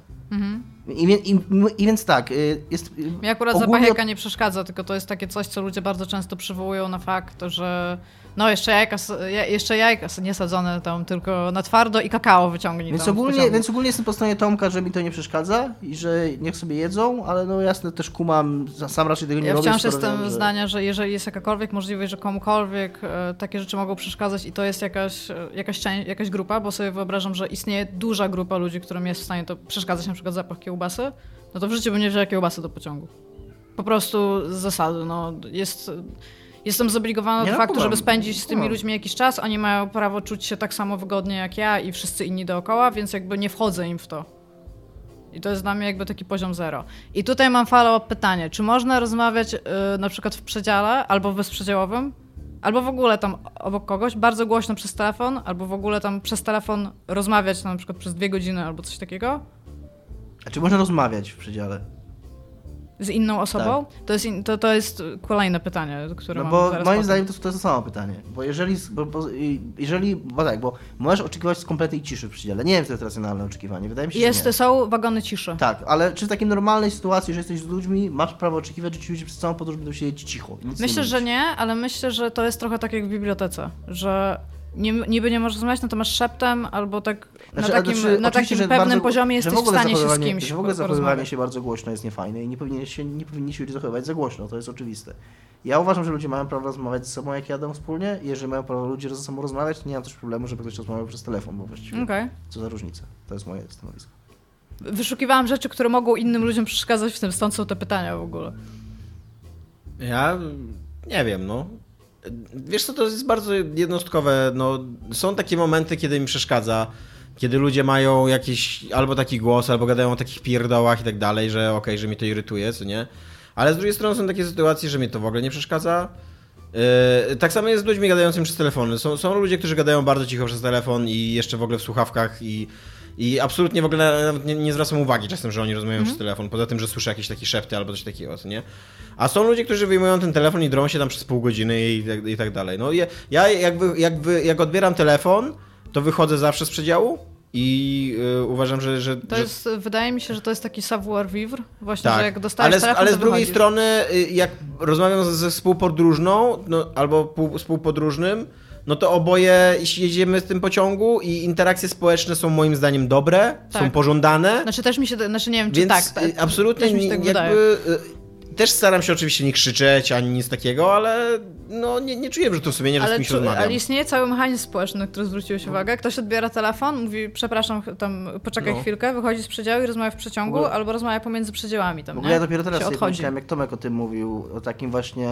I, wie- i, I więc tak, y, jest... y, Mi akurat ogólnie- zapach jajka nie przeszkadza, tylko to jest takie coś, co ludzie bardzo często przywołują na fakt, że no jeszcze jajka, ja- jeszcze jajka nie sadzone tam, tylko na twardo i kakao wyciągnij Więc ogólnie, więc ogólnie jestem po stronie Tomka, że mi to nie przeszkadza i że niech sobie jedzą, ale no jasne też kumam, sam raczej tego nie Ja robię. wciąż skoro jestem że- zdania, że jeżeli jest jakakolwiek możliwość, że komukolwiek e, takie rzeczy mogą przeszkadzać i to jest jakaś, e, jakaś, część, jakaś grupa, bo sobie wyobrażam, że istnieje duża grupa ludzi, którym jest w stanie to przeszkadzać, na przykład zapach kiełbasy, no to w życiu bym nie wzięła kiełbasy do pociągu. Po prostu z zasady, no jest... Jestem zobligowana Nie, do no, faktu, żeby spędzić z tymi ludźmi jakiś czas. Oni mają prawo czuć się tak samo wygodnie jak ja i wszyscy inni dookoła, więc jakby nie wchodzę im w to. I to jest dla mnie jakby taki poziom zero. I tutaj mam follow-up pytanie. Czy można rozmawiać y, na przykład w przedziale albo w bezprzedziałowym? Albo w ogóle tam obok kogoś, bardzo głośno przez telefon, albo w ogóle tam przez telefon rozmawiać na przykład przez dwie godziny albo coś takiego A czy można rozmawiać w przedziale? Z inną osobą? To, jest in, to, to jest kolejne pytanie, które Tak. No bo moim potem. zdaniem to, to jest to samo pytanie. Bo jeżeli, bo, bo, jeżeli, bo tak, bo możesz oczekiwać kompletnej ciszy w przedziale. Nie wiem, czy to jest racjonalne oczekiwanie. Wydaje mi się, Jest, że nie. są wagony ciszy. Tak, ale czy w takiej normalnej sytuacji, że jesteś z ludźmi, masz prawo oczekiwać, że ci ludzie przez całą podróż będą siedzieć cicho? Myślę, nie że nie, ale myślę, że to jest trochę tak jak w bibliotece, że nie, niby nie możesz rozmawiać, no to masz szeptem albo tak na Znaczy, ale takim, znaczy, na takim pewnym bardzo- poziomie jesteś w stanie się z kimś Że w ogóle zachowywanie się bardzo głośno jest niefajne i nie powinni się, nie powinni się ludzie zachowywać za głośno, to jest oczywiste. Ja uważam, że ludzie mają prawo rozmawiać ze sobą, jak jadą wspólnie i jeżeli mają prawo ludzie ze sobą rozmawiać, to nie mam też problemu, żeby ktoś rozmawiał przez telefon, bo właściwie Okej. co za różnica. To jest moje stanowisko. Wyszukiwałam rzeczy, które mogą innym ludziom przeszkadzać w tym, stąd są te pytania w ogóle. Ja nie wiem, no. Wiesz co, to jest bardzo jednostkowe. No, są takie momenty, kiedy mi przeszkadza, kiedy ludzie mają jakiś albo taki głos, albo gadają o takich pierdołach i tak dalej, że okej, że mnie to irytuje, co nie? Ale z drugiej strony są takie sytuacje, że mnie to w ogóle nie przeszkadza. Yy, tak samo jest z ludźmi gadającymi przez telefony. Są, są ludzie, którzy gadają bardzo cicho przez telefon i jeszcze w ogóle w słuchawkach i, i absolutnie w ogóle nawet nie, nie zwracam uwagi czasem, że oni rozmawiają przez telefon, poza tym, że słyszę jakieś takie szepty albo coś takiego, nie? A są ludzie, którzy wyjmują ten telefon i drą się tam przez pół godziny i, tak- i tak dalej. No ja, ja jakby, jakby, jak odbieram telefon, to wychodzę zawsze z przedziału i yy, uważam, że... że To że... jest, wydaje mi się, że to jest taki savoir vivre, właśnie, że Tak, jak dostajesz ale, telefon, ale z drugiej strony, y, jak rozmawiam ze współpodróżną no, albo pół- współpodróżnym, no to oboje jedziemy w tym pociągu i interakcje społeczne są moim zdaniem dobre, są Tak. pożądane, Znaczy też mi się, znaczy nie wiem, czy więc tak. ta- y, absolutnie też mi się nie- tak jakby... wydaje. y, Też staram się oczywiście nie krzyczeć ani nic takiego, ale no, nie, nie czuję wyrzutu sumienia, że z Ale, kimś czy, rozmawiam. ale istnieje cały mechanizm społeczny, na który zwróciłeś uwagę. Ktoś odbiera telefon, mówi, przepraszam, tam poczekaj No. chwilkę, wychodzi z przedziału i rozmawia w przeciągu, ogóle- albo rozmawia pomiędzy przedziałami tam, W ogóle nie? ja dopiero teraz się sobie odchodzi. pomyślałem, jak Tomek o tym mówił, o takim właśnie,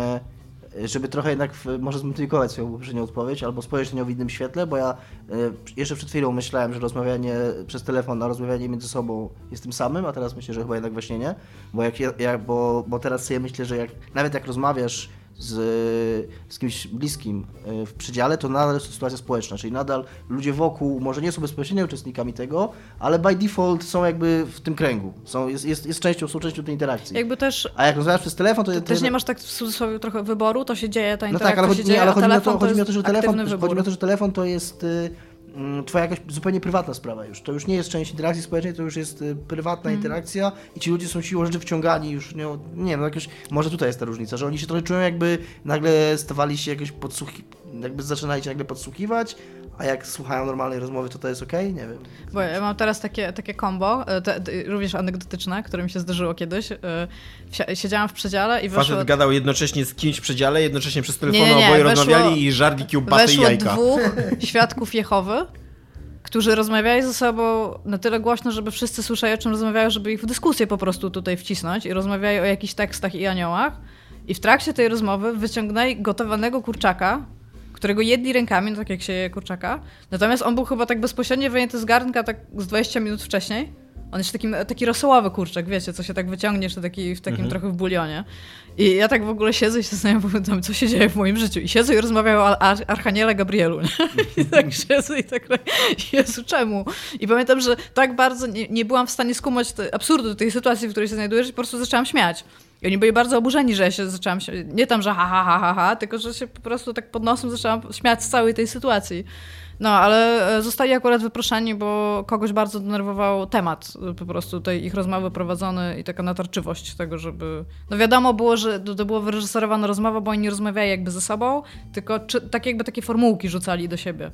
żeby trochę jednak może zmodyfikować swoją poprzednią odpowiedź, albo spojrzeć na nią w innym świetle, bo ja y, jeszcze przed chwilą myślałem, że rozmawianie przez telefon, a rozmawianie między sobą jest tym samym, a teraz myślę, że chyba jednak właśnie nie, bo, jak, ja- ja, bo, bo teraz sobie myślę, że jak, nawet jak rozmawiasz z, z kimś bliskim y, w przedziale, to nadal jest to sytuacja społeczna, czyli nadal ludzie wokół może nie są bezpośrednio uczestnikami tego, ale by default są jakby w tym kręgu, są, jest, jest, jest częścią, są częścią tej interakcji. Jakby też, A jak rozmawiasz przez telefon, to... to też nie masz tak w cudzysłowie trochę wyboru, to się dzieje, ta No interakcja tak, ale chodzi, nie, ale chodzi mi o to, chodzi mi o to, że telefon, chodzi mi o to, że telefon to jest... y, twoja jakaś zupełnie prywatna sprawa już. To już nie jest część interakcji społecznej, to już jest y, prywatna Mhm. interakcja i ci ludzie są siłą rzeczy wciągani już, nie, nie wiem, no jakoś, może tutaj jest ta różnica, że oni się trochę czują jakby nagle stawali się jakoś podsłuchi, jakby zaczynali się nagle podsłuchiwać, a jak słuchają normalnej rozmowy, to to jest okej? Nie wiem. Bo ja mam teraz takie, takie combo, e, te, te, również anegdotyczne, które mi się zdarzyło kiedyś. E, Siedziałam w przedziale i weszło, Facet gadał jednocześnie z kimś w przedziale, jednocześnie przez telefon oboje weszło- rozmawiali i żarli kiełbasy i jajka. dwóch świadków Jehowy, którzy rozmawiali ze sobą na tyle głośno, żeby wszyscy słyszeli, o czym rozmawiają, żeby ich w dyskusję po prostu tutaj wcisnąć i rozmawiali o jakichś tekstach i aniołach. I w trakcie tej rozmowy wyciągnęli gotowanego kurczaka, którego jedli rękami, no tak jak się je kurczaka. Natomiast on był chyba tak bezpośrednio wyjęty z garnka tak z 20 minut wcześniej. On jest takim, taki rosołowy kurczak, wiecie, co się tak wyciągniesz taki, w takim trochę w bulionie. I ja tak w ogóle siedzę i się zastanawiam, co się dzieje w moim życiu. I siedzę i rozmawiam o Ar- Archaniele Gabrielu. Nie? I tak siedzę i tak, Jezu, czemu? I pamiętam, że tak bardzo nie, nie byłam w stanie skumać te, absurdu tej sytuacji, w której się znajdujesz i po prostu zaczęłam śmiać. I oni byli bardzo oburzeni, że ja się zaczęłam się, nie tam, że ha, ha, ha, ha, ha, tylko że się po prostu tak pod nosem zaczęłam śmiać z całej tej sytuacji. No, ale e, zostali akurat wyproszeni, bo kogoś bardzo denerwował temat e, po prostu tej ich rozmowy prowadzony i taka natarczywość tego, żeby... No wiadomo było, że to, było wyreżyserowana rozmowa, bo oni nie rozmawiali jakby ze sobą, tylko czy, tak jakby takie formułki rzucali do siebie.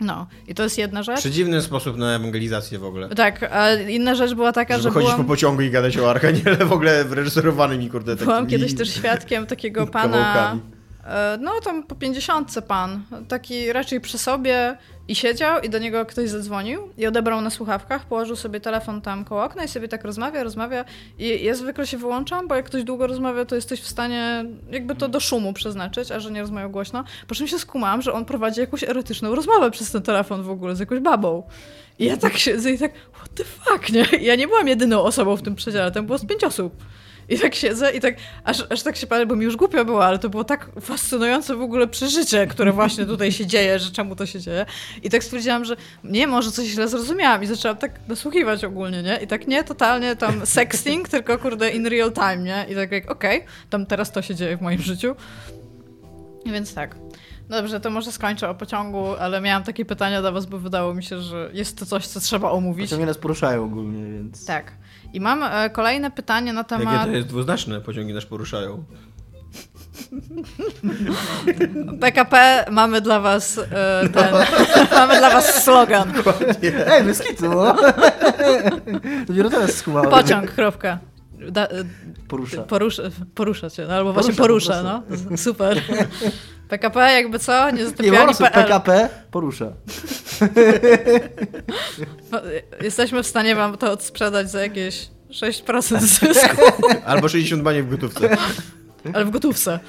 No, i to jest jedna rzecz. Przedziwny sposób na ewangelizację w ogóle. Tak, a inna rzecz była taka, Żeby że chodzić byłam... po pociągu i gadać o Archaniele w ogóle wyreżyserowanymi, kurde, takimi Byłam kiedyś też świadkiem takiego pana, kawałkami. E, no tam po pięćdziesiątce pan, taki raczej przy sobie i siedział i do niego ktoś zadzwonił i odebrał na słuchawkach, położył sobie telefon tam koło okna i sobie tak rozmawia, rozmawia i ja zwykle się wyłączam, bo jak ktoś długo rozmawia, to jesteś w stanie jakby to do szumu przeznaczyć, a że nie rozmawiał głośno, po czym się skumałam, że on prowadzi jakąś erotyczną rozmowę przez ten telefon w ogóle z jakąś babą. I ja tak siedzę i tak, what the fuck, nie? I ja nie byłam jedyną osobą w tym przedziale, tam było z pięć osób. I tak siedzę i tak, aż, aż tak się palę, bo mi już głupio było, ale to było tak fascynujące w ogóle przeżycie, które właśnie tutaj się dzieje, że czemu to się dzieje. I tak stwierdziłam, że nie, może coś źle zrozumiałam i zaczęłam tak nasłuchiwać ogólnie, nie? I tak nie, totalnie tam sexting, tylko kurde in real time, nie? I tak jak, okej, tam teraz to się dzieje w moim życiu. Więc tak. Dobrze, to może skończę o pociągu, ale miałam takie pytania do was, bo wydało mi się, że jest to coś, co trzeba omówić. Pociągi nas poruszają ogólnie, więc... Tak. I mam e, kolejne pytanie na temat... Jakie to jest dwuznaczne, pociągi nas poruszają. PKP, mamy dla was e, ten, mamy dla was slogan. Ej, bez kitu, no. Dopiero teraz skumałem. Pociąg, kropka. Da, e, Porusza. porusza, porusza cię, no, albo właśnie Porusza, porusza, po no. Super. PKP jakby co? Nie Nie, prostu PL. PKP porusza. Jesteśmy w stanie wam to odsprzedać za jakieś 6% zysku, Albo 60 bani w gotówce. ale w gotówce.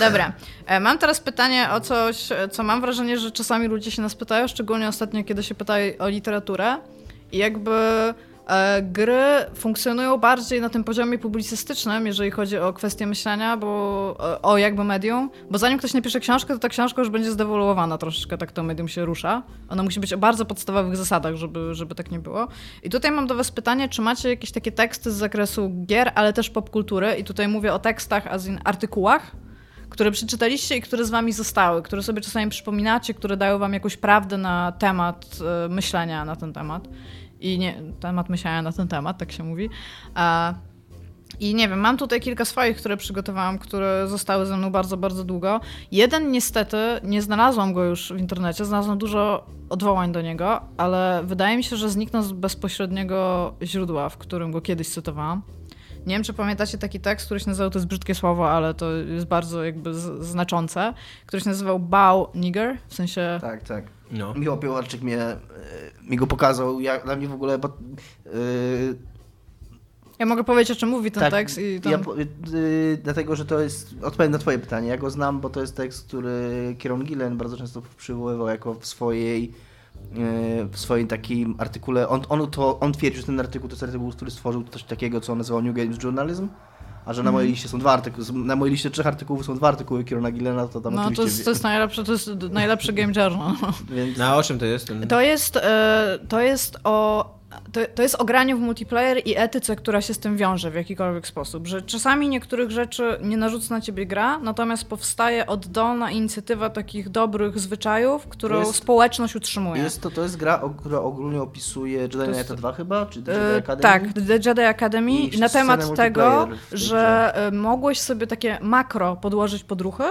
Dobra. E, Mam teraz pytanie o coś, co mam wrażenie, że czasami ludzie się nas pytają, szczególnie ostatnio, kiedy się pytają o literaturę. I jakby gry funkcjonują bardziej na tym poziomie publicystycznym, jeżeli chodzi o kwestię myślenia, bo o, o jakby medium. Bo zanim ktoś napisze książkę, to ta książka już będzie zdewoluowana troszeczkę, tak to medium się rusza. Ona musi być o bardzo podstawowych zasadach, żeby, żeby tak nie było. I tutaj mam do was pytanie, czy macie jakieś takie teksty z zakresu gier, ale też popkultury? I tutaj mówię o tekstach, a in artykułach, które przeczytaliście i które z wami zostały, które sobie czasami przypominacie, które dają wam jakąś prawdę na temat e, myślenia na ten temat. I nie, temat myślenia na ten temat, tak się mówi. A, I nie wiem, mam tutaj kilka swoich, które przygotowałam, które zostały ze mną bardzo, bardzo długo. Jeden niestety, nie znalazłam go już w internecie, znalazłam dużo odwołań do niego, ale wydaje mi się, że zniknął z bezpośredniego źródła, w którym go kiedyś cytowałam. Nie wiem, czy pamiętacie taki tekst, który się nazywał, to jest brzydkie słowo, ale to jest bardzo jakby znaczące, który się nazywał Bow Nigger, w sensie... Tak, tak. No. Michał Piełarczyk mnie, e, mi go pokazał. Ja, dla mnie w ogóle... Bo, e, Ja mogę powiedzieć, o czym mówi ten tak, tekst i tam... ja, y, dlatego, że to jest... Odpowiem na twoje pytanie. Ja go znam, bo to jest tekst, który Kieron Gillen bardzo często przywoływał jako w swojej y, w swoim takim artykule, on, on, to, on twierdzi, że ten artykuł to jest artykuł, który stworzył coś takiego, co on nazywał New Games Journalism, a że na Mhm. mojej liście są dwa artykuły, na mojej liście trzech artykułów są dwa artykuły Kierona Gillena, to tam No to oczywiście... jest, to jest najlepsze, to jest najlepszy game journal. Więc... No a o czym to jest? Ten... To jest, e, to jest o to, to jest o graniu w multiplayer i etyce, która się z tym wiąże w jakikolwiek sposób, że czasami niektórych rzeczy nie narzuca na ciebie gra, natomiast powstaje oddolna inicjatywa takich dobrych zwyczajów, którą jest- społeczność utrzymuje. Jest to, to jest gra, która ogólnie opisuje Jedi jest- Knight 2 chyba? Czy Jedi E, Academy? Tak, The Jedi Academy I na temat tego, że e, mogłeś sobie takie makro podłożyć pod ruchy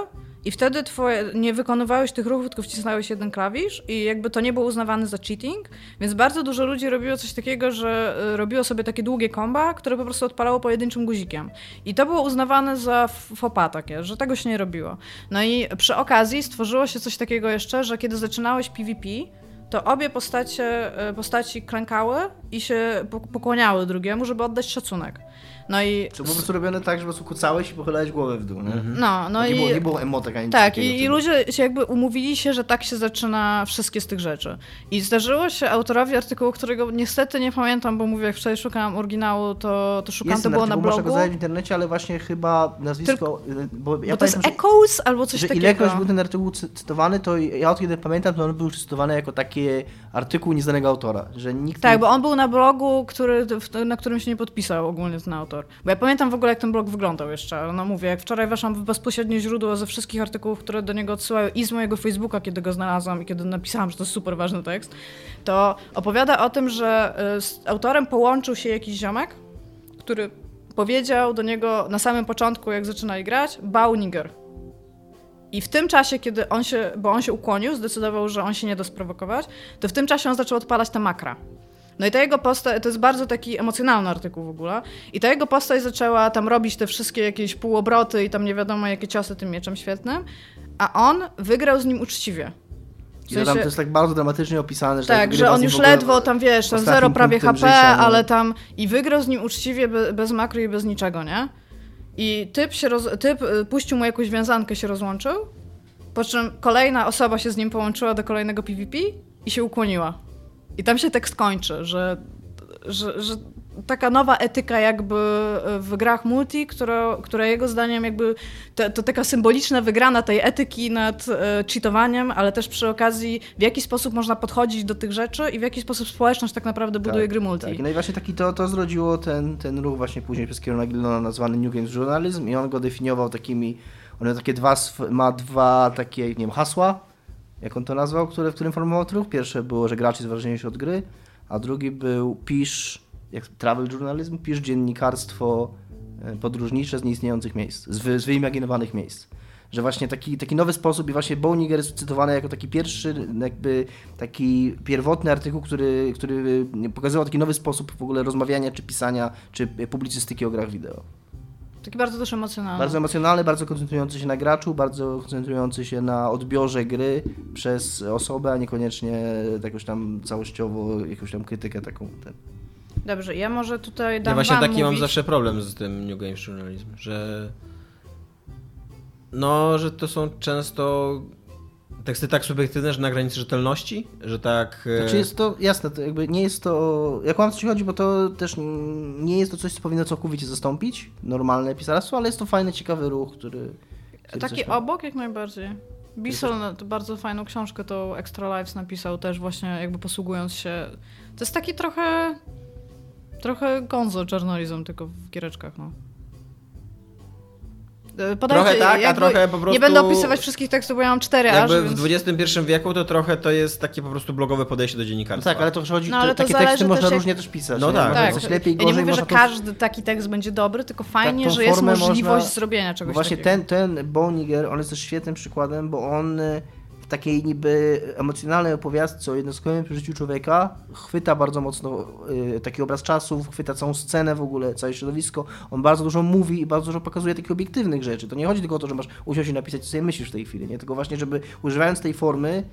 i wtedy twoje, nie wykonywałeś tych ruchów, tylko wcisnąłeś jeden klawisz i jakby to nie było uznawane za cheating, więc bardzo dużo ludzi robiło coś takiego, że e, robiło sobie takie długie komba, które po prostu odpalało pojedynczym guzikiem. I to było uznawane za fopa takie, że tego się nie robiło. No i przy okazji stworzyło się coś takiego jeszcze, że kiedy zaczynałeś PvP, to obie postacie, e, postaci klękały i się pok- pokłaniały drugiemu, żeby oddać szacunek. No i. Było po prostu robione tak, że po prostu kucałeś i pochylałeś głowę w dół, nie? No, no nie, i. było, nie było emotek ani Tak, takiego, i, i ludzie się jakby umówili się, że tak się zaczyna wszystkie z tych rzeczy. I zdarzyło się autorowi artykułu, którego niestety nie pamiętam, bo mówię, jak wczoraj szukałam oryginału, to, to szukałam, Jest to było na artykuł, można go blogu. znaleźć w internecie, ale właśnie chyba nazwisko... bo ja Bo to jest pamiętam, że- Echoes albo coś że takiego. ilekroć był ten artykuł cy- cytowany, to ja od kiedy pamiętam, to on był cytowany jako taki artykuł nieznanego autora, że nikt Tak, nie... bo on był na blogu, który, na którym się nie podpisał ogólnie ten autor. Bo ja pamiętam w ogóle, jak ten blog wyglądał jeszcze. No mówię, jak wczoraj weszłam w bezpośrednie źródło ze wszystkich artykułów, które do niego odsyłają i z mojego Facebooka, kiedy go znalazłam i kiedy napisałam, że to jest super ważny tekst, to opowiada o tym, że y, z autorem połączył się jakiś ziomek, który powiedział do niego na samym początku, jak zaczynali grać, bał niger. I w tym czasie, kiedy on się, bo on się ukłonił, zdecydował, że on się nie da sprowokować, to w tym czasie on zaczął odpalać te makra. No i ta jego postać, to jest bardzo taki emocjonalny artykuł w ogóle, i ta jego postać zaczęła tam robić te wszystkie jakieś półobroty i tam nie wiadomo jakie ciosy tym mieczem świetnym, a on wygrał z nim uczciwie. W I to, tam, sensie- to jest tak bardzo dramatycznie opisane, że tak, że on już ledwo tam, wiesz, tam zero prawie HP, życia, no. ale tam i wygrał z nim uczciwie, be, bez makro i bez niczego, nie? I typ się roz, typ y, puścił mu jakąś wiązankę, się rozłączył, po czym kolejna osoba się z nim połączyła do kolejnego PvP i się ukłoniła. I tam się tekst kończy, że, że, że taka nowa etyka jakby w grach multi, która, która jego zdaniem jakby to, to taka symboliczna wygrana tej etyki nad e, cheatowaniem, ale też przy okazji w jaki sposób można podchodzić do tych rzeczy i w jaki sposób społeczność tak naprawdę buduje gry multi. Tak, no i właśnie taki to, to zrodziło ten, ten ruch właśnie później przez Kierona Gillona nazwany New Games Journalism i on go definiował takimi, on ma takie dwa, ma dwa takie, nie wiem, hasła, jak on to nazwał, które, w którym formował ten ruch. Pierwsze było, że gracz jest ważniejszy od gry, a drugi był pisz, jak travel journalism, pisz dziennikarstwo e, podróżnicze z nieistniejących miejsc, z, wy, z wyimaginowanych miejsc. Że właśnie taki, taki nowy sposób i właśnie Bowniger jest cytowany jako taki pierwszy, jakby taki pierwotny artykuł, który, który pokazywał taki nowy sposób w ogóle rozmawiania, czy pisania, czy publicystyki o grach wideo. Taki bardzo też emocjonalny. Bardzo emocjonalny, bardzo koncentrujący się na graczu, bardzo koncentrujący się na odbiorze gry przez osobę, a niekoniecznie jakoś tam całościowo jakąś tam krytykę taką. Ten. Dobrze, ja może tutaj dam Ja właśnie wam taki mam mówić. zawsze problem z tym New Game Journalism, że no, że to są często teksty tak subiektywne, że na granicy rzetelności, że tak... e, Znaczy jest to, jasne, to jakby nie jest to, jak mam o co ci chodzi, bo to też nie jest to coś, co powinno całkowicie zastąpić normalne pisarstwo, ale jest to fajny, ciekawy ruch, który... który Taki coś obok jak najbardziej. Bissell bardzo fajną książkę, to Extra Lives napisał też właśnie jakby posługując się... To jest taki trochę... Trochę gonzo journalism, tylko w giereczkach, no. E, Podajcie, Trochę tak, a trochę po prostu- Nie będę opisywać wszystkich tekstów, bo ja mam cztery aż, więc... w XXI wieku to trochę to jest takie po prostu blogowe podejście do No dziennikarstwa. tak, ale to chodzi, No, ale to, takie teksty można też jak- różnie też pisać. No tak. Tak, coś lepiej, ja nie gorzej, mówię, że każdy taki tekst będzie dobry, tylko fajnie, tą że jest możliwość można- zrobienia czegoś Właśnie takiego. ten, ten Boniger, on jest też świetnym przykładem, bo on y, takiej niby emocjonalnej opowiastce o jednostkowym przeżyciu człowieka chwyta bardzo mocno y, taki obraz czasów, chwyta całą scenę w ogóle, całe środowisko. On bardzo dużo mówi i bardzo dużo pokazuje takich obiektywnych rzeczy. To nie chodzi tylko o to, że masz usiąść i napisać, co sobie myślisz w tej chwili, nie? Tylko właśnie, żeby używając tej formy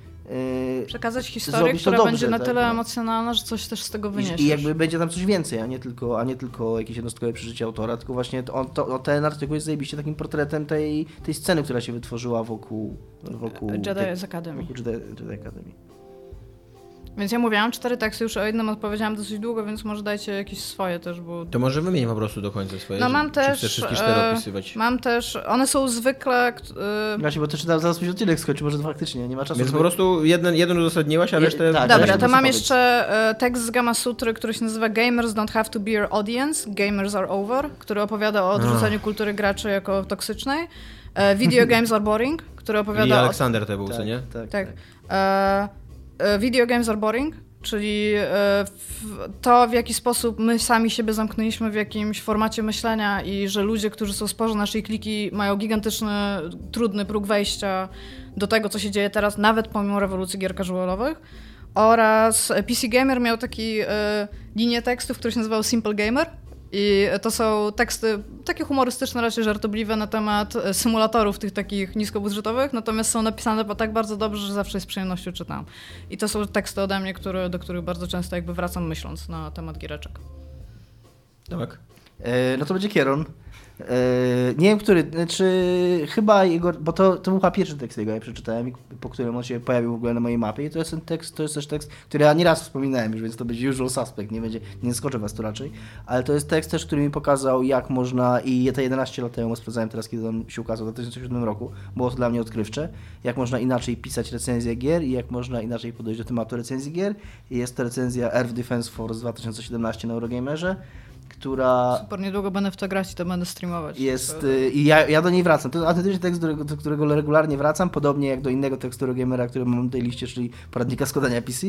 Przekazać historię, która dobrze, będzie na tak, tyle no. emocjonalna, że coś też z tego wyniesiesz. I, I jakby będzie tam coś więcej, a nie tylko, a nie tylko jakieś jednostkowe przeżycie autora, tylko właśnie on, to, ten artykuł jest zajebiście takim portretem tej, tej sceny, która się wytworzyła wokół, wokół Jedi tej- Academy. wokół Jedi, Jedi Academy. Więc ja mówiłam cztery teksty, już o jednym odpowiedziałam dosyć długo, więc może dajcie jakieś swoje też, bo... To może wymień po prostu do końca swoje. No mam czy też... wszystkie cztery e, opisywać? Mam też... One są zwykle... e, Właśnie, bo to czytam, zaraz mi się odcinek skończy, może faktycznie, nie ma czasu. Więc po żeby- prostu jeden, jeden uzasadniłaś, a Je- resztę... tak, Dobra, to mam jeszcze e, tekst z Gama Sutry, który się nazywa Gamers don't have to be your audience, gamers are over, który opowiada o odrzuceniu kultury graczy jako toksycznej. Video games are boring, który I opowiada o... Aleksander te był, co tak, nie? tak, Tak. tak. E, video games are boring, czyli e, to, w jaki sposób my sami siebie zamknęliśmy w jakimś formacie myślenia i że ludzie, którzy są sporzy naszej kliki, mają gigantyczny, trudny próg wejścia do tego, co się dzieje teraz, nawet pomimo rewolucji gier casualowych. Oraz PC Gamer miał taki e, linię tekstów, który się nazywał Simple Gamer. I to są teksty takie humorystyczne, raczej żartobliwe na temat e, symulatorów tych takich niskobudżetowych, natomiast są napisane tak bardzo dobrze, że zawsze z przyjemnością czytam. I to są teksty ode mnie, które, do których bardzo często jakby wracam myśląc na temat giereczek. Tak. E, no to będzie Kieron. E, nie wiem, który, czy chyba jego, bo to, to był chyba pierwszy tekst jego, ja przeczytałem, po którym on się pojawił w ogóle na mojej mapie i to jest ten tekst, to jest też tekst, który ja nieraz wspominałem już, więc to będzie usual suspect, nie będzie, nie skoczę was tu raczej, ale to jest tekst też, który mi pokazał, jak można, i te 11 lat temu sprawdzałem teraz, kiedy on się ukazał, w 2007 roku, było to dla mnie odkrywcze, jak można inaczej pisać recenzję gier i jak można inaczej podejść do tematu recenzji gier. I jest to recenzja Earth Defense Force 2017 na Eurogamerze, która Super, niedługo będę w to grać i to będę streamować. jest, y, i ja, ja do niej wracam. To jest autentyczny tekst, do którego, do którego regularnie wracam, podobnie jak do innego tekstu gamera, który mam na tej liście, czyli poradnika składania PC.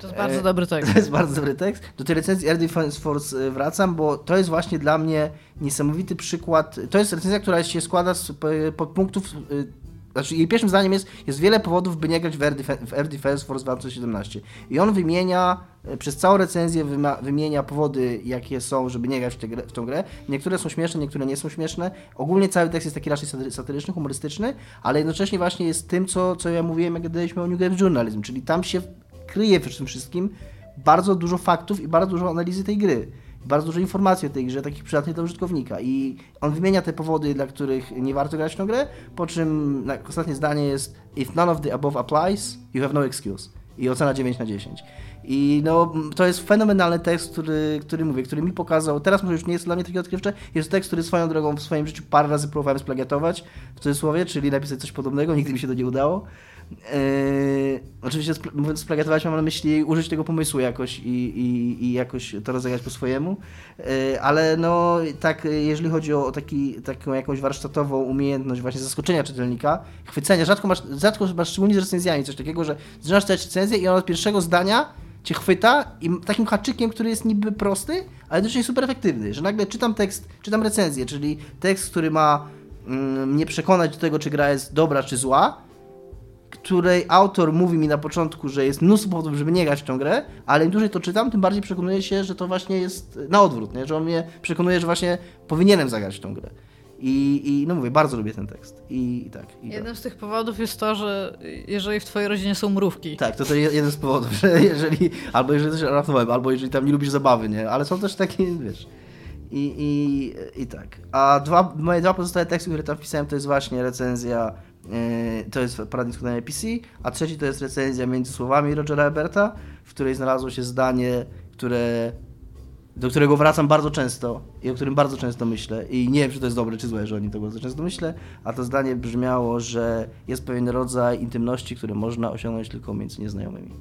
To jest bardzo e, dobry tekst. To jest bardzo dobry tekst. Do tej recenzji Air Defense Force y, wracam, bo to jest właśnie dla mnie niesamowity przykład. To jest recenzja, która się składa z p- podpunktów. Znaczy, jej pierwszym zdaniem jest, jest wiele powodów, by nie grać w Air, Defen- w Air Defense Force 2017. I on wymienia, y, przez całą recenzję wymienia powody, jakie są, żeby nie grać w, tę w tą grę. Niektóre są śmieszne, niektóre nie są śmieszne. Ogólnie cały tekst jest taki raczej satyry- satyryczny, humorystyczny, ale jednocześnie właśnie jest tym, co, co ja mówiłem, jak gadaliśmy o New Game Journalism, czyli tam się kryje w tym wszystkim bardzo dużo faktów i bardzo dużo analizy tej gry. Bardzo dużo informacji o tej grze, takich przydatnych dla użytkownika. I on wymienia te powody, dla których nie warto grać w grę, po czym ostatnie zdanie jest If none of the above applies, you have no excuse. I ocena 9 na 10. I no, to jest fenomenalny tekst, który, który mówię, który mi pokazał, teraz może już nie jest dla mnie taki odkrywcze, jest tekst, który swoją drogą w swoim życiu parę razy próbowałem splagiatować, w cudzysłowie, czyli napisać coś podobnego, nigdy mi się to nie udało. Eee, oczywiście mówiąc splagiatować mam na myśli użyć tego pomysłu jakoś i, i, i jakoś to rozegrać po swojemu, Eee, ale no tak, jeżeli chodzi o taki, taką jakąś warsztatową umiejętność właśnie zaskoczenia czytelnika, chwycenia, rzadko masz, rzadko masz szczególnie z recenzjami coś takiego, że zaczynasz czytać recenzję i ona od pierwszego zdania cię chwyta i takim haczykiem, który jest niby prosty, ale jednocześnie super efektywny, że nagle czytam tekst, czytam recenzję, czyli tekst, który ma mm, mnie przekonać do tego, czy gra jest dobra, czy zła, której autor mówi mi na początku, że jest mnóstwo powodów, żeby nie grać w tę grę, ale im dłużej to czytam, tym bardziej przekonuję się, że to właśnie jest na odwrót, nie? że on mnie przekonuje, że właśnie powinienem zagrać w tę grę. I, i no mówię, bardzo lubię ten tekst. I, i tak. I Jednym z tych powodów jest to, że jeżeli w twojej rodzinie są mrówki, tak, to to jest jeden z powodów, że jeżeli, albo jeżeli coś raftowałem, albo jeżeli tam nie lubisz zabawy, nie? Ale są też takie, wiesz. I, i, i tak. A dwa, moje dwa pozostałe teksty, które tam wpisałem, to jest właśnie recenzja, to jest poradnik składania PC, a trzeci to jest recenzja między słowami Rogera Eberta, w której znalazło się zdanie, które, do którego wracam bardzo często i o którym bardzo często myślę. I nie wiem, czy to jest dobre, czy złe, że o nim to bardzo często myślę, a to zdanie brzmiało, że jest pewien rodzaj intymności, który można osiągnąć tylko między nieznajomymi.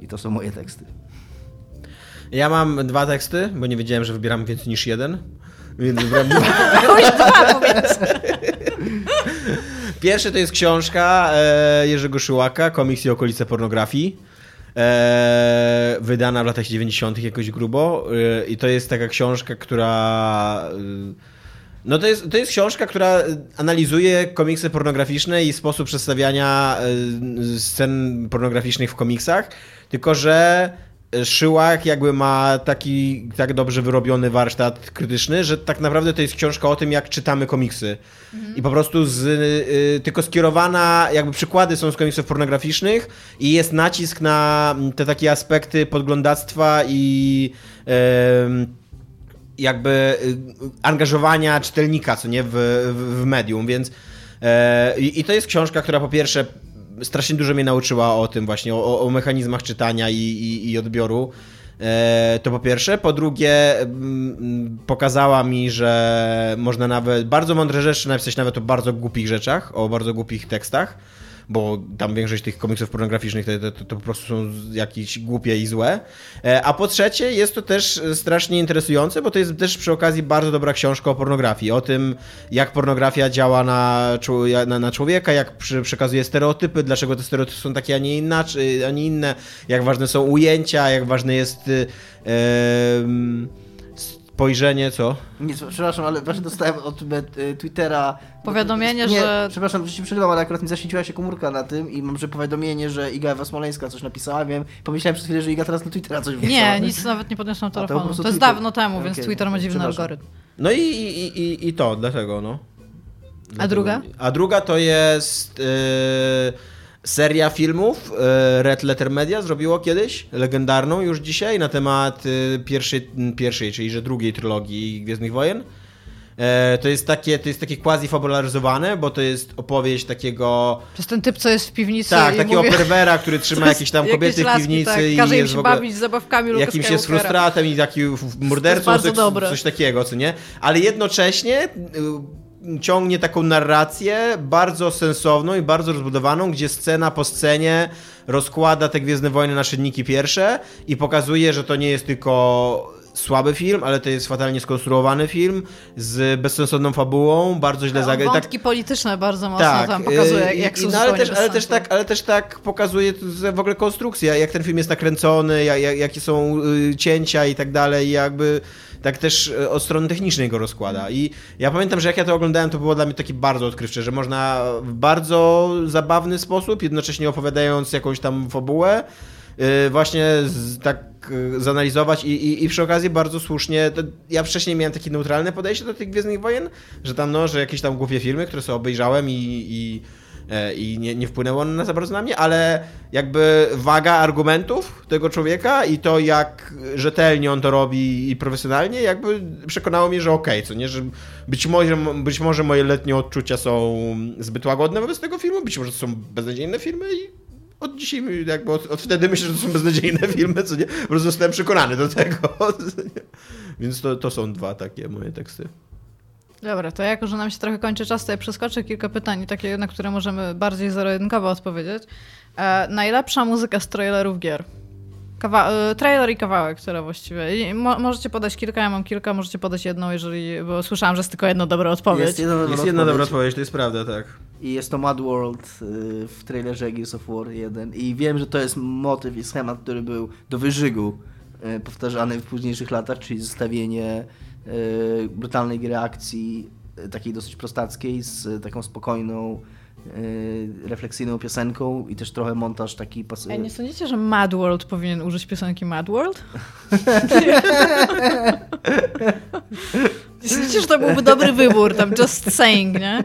I to są moje teksty. Ja mam dwa teksty, bo nie wiedziałem, że wybieram więcej niż jeden. Więc wybrałem dwa. Powiedz. Pierwszy to jest książka e, Jerzego Szyłaka, Komiks i okolice pornografii. E, wydana w latach 90. jakoś grubo. E, I to jest taka książka, która. E, no to jest, to jest książka, która analizuje komiksy pornograficzne i sposób przedstawiania e, scen pornograficznych w komiksach. Tylko, że Szyłak jakby ma taki tak dobrze wyrobiony warsztat krytyczny, że tak naprawdę to jest książka o tym, jak czytamy komiksy. I po prostu z, y, tylko skierowana, jakby przykłady są z komiksów pornograficznych i jest nacisk na te takie aspekty podglądactwa i em, jakby y, angażowania czytelnika, co nie, w, w, w medium, więc E, I to jest książka, która po pierwsze strasznie dużo mnie nauczyła o tym właśnie, o, o mechanizmach czytania i, i, i odbioru. E, to po pierwsze. Po drugie, mm, pokazała mi, że można nawet bardzo mądre rzeczy napisać nawet o bardzo głupich rzeczach, o bardzo głupich tekstach bo tam większość tych komiksów pornograficznych to, to, to, po prostu są jakieś głupie i złe. E, a po trzecie jest to też strasznie interesujące, bo to jest też przy okazji bardzo dobra książka o pornografii, o tym jak pornografia działa na, na, na człowieka, jak przy, przekazuje stereotypy, dlaczego te stereotypy są takie, a nie, inaczej, a nie inne, jak ważne są ujęcia, jak ważne jest... Yy, spojrzenie, co? Nie, przepraszam, ale właśnie dostałem od e, Twittera... Powiadomienie, nie, że... przepraszam, że ci przerywam, ale akurat mi zaświeciła się komórka na tym i mam, że powiadomienie, że Iga Ewa Smoleńska coś napisała, wiem, pomyślałem przez chwilę, że Iga teraz na Twittera coś wrzucała. Nie, nic nawet nie podniosłam telefonu. To, to, jest dawno temu, więc okay, Twitter ma dziwny algorytm. No i, i, i, i to, dlatego, no. Dlatego. A druga? A druga to jest... Yy seria filmów e, Red Letter Media zrobiło kiedyś, legendarną już dzisiaj, na temat e, pierwszej, pierwszej czyli że drugiej trylogii Gwiezdnych Wojen. E, to jest takie, to jest takie quasi-fabularyzowane, bo to jest opowieść takiego... To jest ten typ, co jest w piwnicy Tak, takiego mówi... perwera, który trzyma jakieś tam kobiety w piwnicy tak. i Każe im się bawić z zabawkami Luka Jakimś jest frustratem i taki mordercą, coś, coś takiego, co nie? Ale jednocześnie ciągnie taką narrację bardzo sensowną i bardzo rozbudowaną, gdzie scena po scenie rozkłada te Gwiezdne Wojny na czynniki pierwsze i pokazuje, że to nie jest tylko słaby film, ale to jest fatalnie skonstruowany film z bezsensowną fabułą, bardzo źle zagrany. Wątki tak, polityczne bardzo mocno tak, tam pokazuje, jak, jak są no, ale, też, ale, też tak, ale też tak pokazuje w ogóle konstrukcja, jak ten film jest nakręcony, jak, jak, jakie są y, cięcia i tak dalej, jakby tak też e, od strony technicznej go rozkłada. I ja pamiętam, że jak ja to oglądałem, to było dla mnie taki bardzo odkrywcze, że można w bardzo zabawny sposób, jednocześnie opowiadając jakąś tam fabułę, e, właśnie z, tak e, zanalizować i, i, i, przy okazji bardzo słusznie, ja wcześniej miałem takie neutralne podejście do tych Gwiezdnych Wojen, że tam no, że jakieś tam głupie filmy, które sobie obejrzałem i, i i nie, nie wpłynęło na za bardzo na mnie, ale jakby waga argumentów tego człowieka i to, jak rzetelnie on to robi i profesjonalnie, jakby przekonało mnie, że okej, okay, co nie, że być może, być może moje letnie odczucia są zbyt łagodne wobec tego filmu, być może to są beznadziejne filmy i od dzisiaj, jakby od, od, wtedy myślę, że to są beznadziejne filmy, co nie, po prostu zostałem przekonany do tego. Więc to, to są dwa takie moje teksty. Dobra, to jako, że nam się trochę kończy czas, to ja przeskoczę kilka pytań, takie, na które możemy bardziej zero-jedynkowo odpowiedzieć. E, najlepsza muzyka z trailerów gier. Kawa e, trailer i kawałek, które właściwie. Mo możecie podać kilka, ja mam kilka, możecie podać jedną, jeżeli. Bo słyszałam, że jest tylko jedna dobra odpowiedź. Jest jedna dobra, jest jedna dobra odpowiedź, to jest prawda, tak. I jest to Mad World y, w trailerze Gears of War 1. I wiem, że to jest motyw i schemat, który był do wyżygu y, powtarzany w późniejszych latach, czyli zestawienie Y, brutalnej gry akcji, y, takiej dosyć prostackiej, z taką spokojną, y, refleksyjną piosenką i też trochę montaż taki pasy... Ej, nie sądzicie, że Mad World powinien użyć piosenki Mad World? nie sądzicie, że to byłby dobry wybór, tam just saying, nie?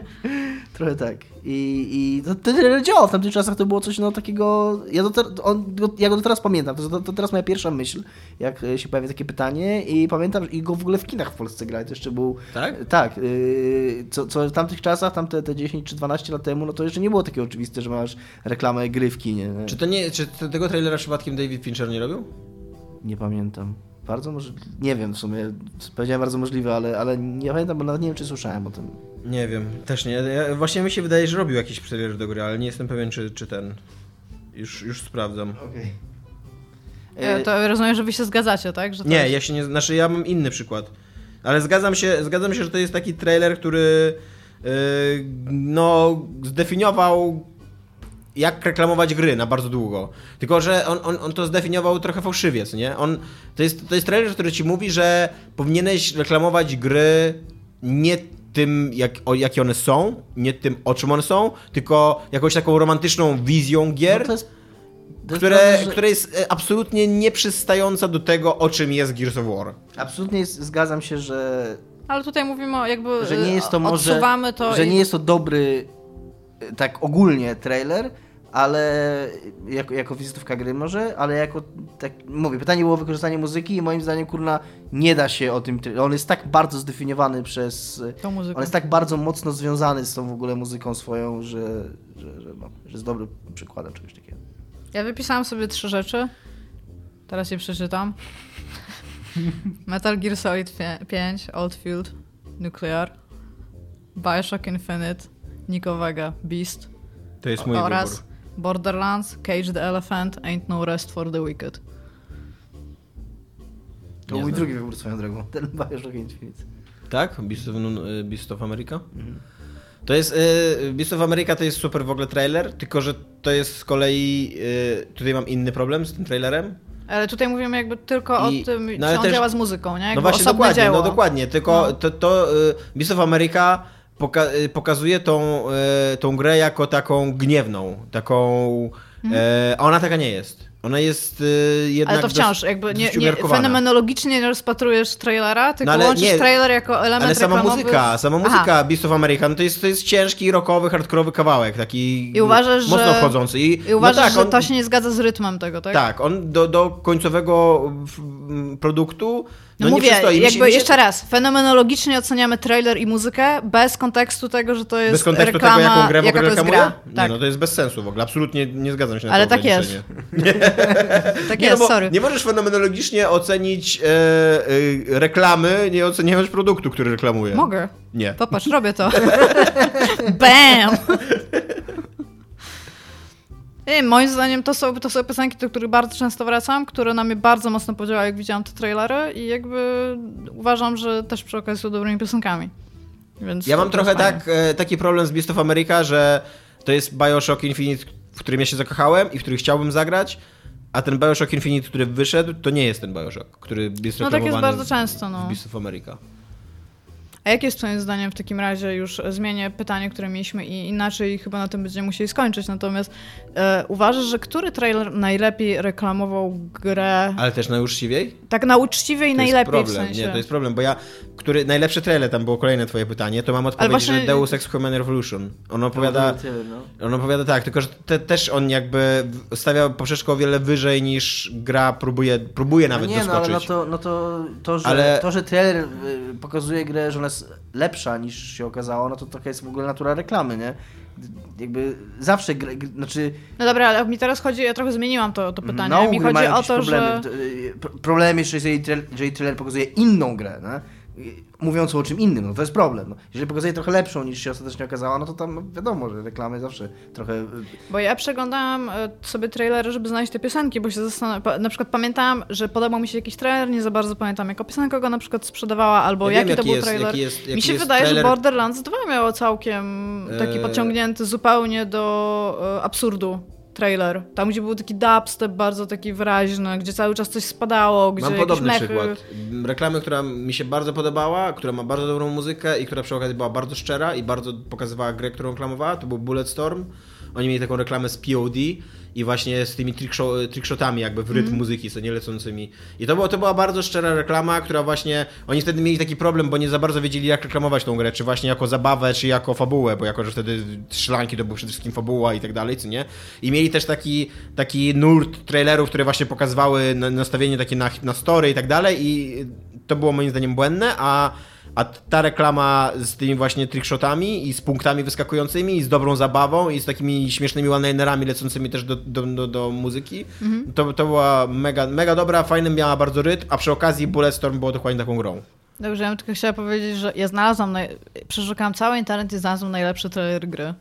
Trochę tak. I, i to, to działało w tamtych czasach, to było coś no takiego, ja, do, on, ja go do teraz pamiętam, to, to, teraz moja pierwsza myśl, jak się pojawia takie pytanie i pamiętam, i go w ogóle w kinach w Polsce grać, to jeszcze był... Tak? Tak, yy, co, co w tamtych czasach, tamte te 10 czy 12 lat temu, no to jeszcze nie było takie oczywiste, że masz reklamę gry w kinie. Nie? Czy to nie, czy tego trailera przypadkiem David Fincher nie robił? Nie pamiętam. Bardzo możliwe. Nie wiem w sumie. Powiedziałem bardzo możliwe, ale, ale nie pamiętam, bo nawet nie wiem, czy słyszałem o tym. Nie wiem, też nie. Ja, właśnie mi się wydaje, że robił jakiś trailer do gry, ale nie jestem pewien, czy, czy ten. Już, już sprawdzam. Okej. Okay. To rozumiem, że wy się zgadzacie, tak? nie, jest... ja się nie. Znaczy, ja mam inny przykład. Ale zgadzam się, zgadzam się, że to jest taki trailer, który. Yy, no, zdefiniował jak reklamować gry na bardzo długo. Tylko, że on, on, on to zdefiniował trochę fałszywie, co nie? On, to, jest, to jest trailer, który ci mówi, że powinieneś reklamować gry nie tym, jak, o, jakie one są, nie tym, o czym one są, tylko jakąś taką romantyczną wizją gier. No to jest, to które, prawda, że... które jest e, absolutnie nieprzystająca do tego, o czym jest Gears of War. Absolutnie jest, zgadzam się, że. Ale tutaj mówimy o jakby. Że nie jest to może. Że i... nie jest to dobry, e, tak ogólnie trailer, ale jako, jako wizytówka gry może, ale jako, tak mówię, pytanie było o wykorzystanie muzyki i moim zdaniem, kurna, nie da się o tym, on jest tak bardzo zdefiniowany przez, Tą muzyką. on jest tak bardzo mocno związany z tą w ogóle muzyką swoją, że, że, że, no, że jest dobrym przykładem czegoś takiego. Ja wypisałam sobie trzy rzeczy. Teraz je przeczytam. Metal Gear Solid 5, Oldfield, Nuclear, Bioshock Infinite, Nico Vega, Beast To jest mój oraz wybór. Borderlands, Cage the Elephant, Ain't No Rest for the Wicked. To Nie mój znam. drugi wybór swoją drogą, ten Bioshock Infinite. Tak? Beast of, y, Beast of America? Mhm. To jest. Y, Beast of America to jest super w ogóle trailer, tylko że to jest z kolei. Y, tutaj mam inny problem z tym trailerem. Ale tutaj mówimy jakby tylko I- o tym, no czy on też- działa z muzyką, nie? Jakby No właśnie, dokładnie, dzieło. no dokładnie. Tylko No. to, to y, Beast of America poka y, pokazuje tą, y, tą grę jako taką gniewną, taką. y, a ona taka nie jest. Ona jest y, jednak. Mhm. Ale to wciąż, dość- jakby nie, nie, fenomenologicznie nie rozpatrujesz trailera, tylko No łączysz nie, trailer jako element Ale sama reklamowy. muzyka, sama Aha. muzyka Beast of America, no to jest, to jest ciężki, rockowy, hardkorowy kawałek, taki I uważasz, mocno że- wchodzący. I, I uważasz, no tak, że on, to się nie zgadza z rytmem tego, tak? Tak, on do, do końcowego produktu No, no, nie mówię. Mi jakby się- jeszcze raz, fenomenologicznie oceniamy trailer i muzykę bez kontekstu tego, że to jest Bez kontekstu reklama, tego, jaką grę w ogóle reklamuje? gra. Nie, Tak, no to jest bez sensu w ogóle. Absolutnie nie zgadzam się na Ale to tak jest. ograniczenie. tak Nie, jest, no sorry. nie możesz fenomenologicznie ocenić e, e, reklamy, nie oceniając produktu, który reklamuje. Mogę. Nie. Popatrz, robię to. Bam! I moim zdaniem to są, to są piosenki, do których bardzo często wracam, które na mnie bardzo mocno podziałały, jak widziałam te trailery i jakby uważam, że też przy okazji są dobrymi piosenkami. Więc Ja mam trochę tak, e, taki problem z Beast of America, że to jest Bioshock Infinite, w którym ja się zakochałem i w który chciałbym zagrać, a ten Bioshock Infinite, który wyszedł, to nie jest ten Bioshock, który jest No tak jest bardzo często, no. w Beast of America. A jakie jest twoim zdaniem w takim razie, już zmienię pytanie, które mieliśmy i inaczej chyba na tym będziemy musieli skończyć, natomiast e, uważasz, że który trailer najlepiej reklamował grę Ale też najuczciwiej? tak na uczciwie i To najlepiej jest problem. w sensie? Nie, to jest problem, bo ja, który najlepszy trailer, tam było kolejne twoje pytanie, to mam odpowiedź, właśnie- że Deus Ex Human Revolution. On opowiada, Tyle, no. on opowiada tak, tylko że te, też on jakby stawia poprzeczkę o wiele wyżej niż gra próbuje, próbuje nawet no nie, no ale doskoczyć. no to, no to, to, że, Ale- to, że trailer y, pokazuje grę, że ona jest lepsza niż się okazało, no to trochę jest w ogóle natura reklamy, nie? Jakby zawsze, gry, znaczy No dobra, ale mi teraz chodzi, ja trochę zmieniłam to, to pytanie. na ogół mi chodzi o to, problemy. że... Y, pro- Problem jest, że jeżeli trailer pokazuje inną grę, nie? Y, mówiąc o czym innym, no to jest problem. No. Jeżeli pokazuje trochę lepszą niż się ostatecznie okazało, no to tam wiadomo, że reklamy zawsze trochę... y, Bo ja przeglądałam e, sobie trailery, żeby znaleźć te piosenki, bo się zastanawiam. Na przykład pamiętałam, że podobał mi się jakiś trailer, nie za bardzo pamiętam, jaka piosenka go na przykład sprzedawała, albo Ja wiem, jaki to jaki był jest- trailer. jaki jest- jaki mi się wydaje, trailer- że Borderlands 2 miało całkiem taki Eee. podciągnięty zupełnie do e, absurdu. Trailer. Tam, gdzie był taki dubstep bardzo taki wyraźny, gdzie cały czas coś spadało, gdzie Mam podobny mechy. przykład. Reklamy, która mi się bardzo podobała, która ma bardzo dobrą muzykę i która przy okazji była bardzo szczera i bardzo pokazywała grę, którą reklamowała, to był Bulletstorm. Oni mieli taką reklamę z POD i właśnie z tymi tricksho- trickshotami jakby w rytm Mhm. muzyki, co nie lecącymi. I to, było, to była bardzo szczera reklama, która właśnie, oni wtedy mieli taki problem, bo nie za bardzo wiedzieli jak reklamować tą grę, czy właśnie jako zabawę, czy jako fabułę, bo jako, że wtedy strzelanki to był przede wszystkim fabuła i tak dalej, co nie? I mieli też taki, taki nurt trailerów, które właśnie pokazywały na- nastawienie takie na, na story i tak dalej i to było moim zdaniem błędne, a a ta reklama z tymi właśnie trickshotami i z punktami wyskakującymi i z dobrą zabawą i z takimi śmiesznymi one-linerami lecącymi też do, do, do, do muzyki, to, to była mega, mega dobra, fajny, miała bardzo rytm, a przy okazji Bulletstorm było dokładnie taką grą. Dobrze, ja bym tylko chciała powiedzieć, że ja znalazłam, naj... przeszukałam cały internet i znalazłam najlepszy trailer gry.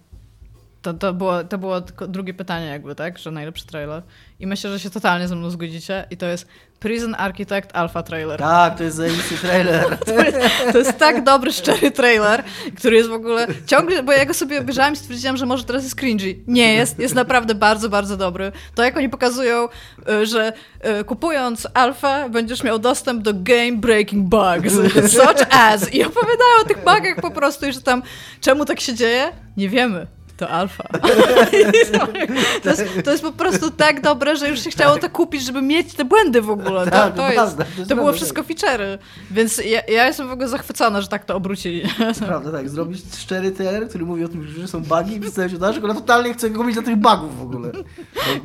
To, to, było, to było drugie pytanie jakby, tak? Że najlepszy trailer. I myślę, że się totalnie ze mną zgodzicie. I to jest Prison Architect Alpha Trailer. Tak, to jest zajebisty trailer. To jest, to jest tak dobry, szczery trailer, który jest w ogóle ciągle, bo ja go sobie obejrzałam i stwierdziłam, że może teraz jest cringy. Nie jest, jest naprawdę bardzo, bardzo dobry. To jak oni pokazują, y, że y, kupując alfę będziesz miał dostęp do game breaking bugs, such as i opowiadają o tych bugach po prostu i że tam czemu tak się dzieje? Nie wiemy. To alfa. to, jest, to jest po prostu tak dobre, że już się chciało to kupić, żeby mieć te błędy w ogóle. To, Tak, to, jest, to było wszystko feature'y. Więc ja, ja jestem w ogóle zachwycona, że tak to obrócili. Prawda, tak. Zrobić szczery trailer, który mówi o tym, że są bugi i przedstawić od że ona totalnie chce go mieć dla tych bugów w ogóle. Bo,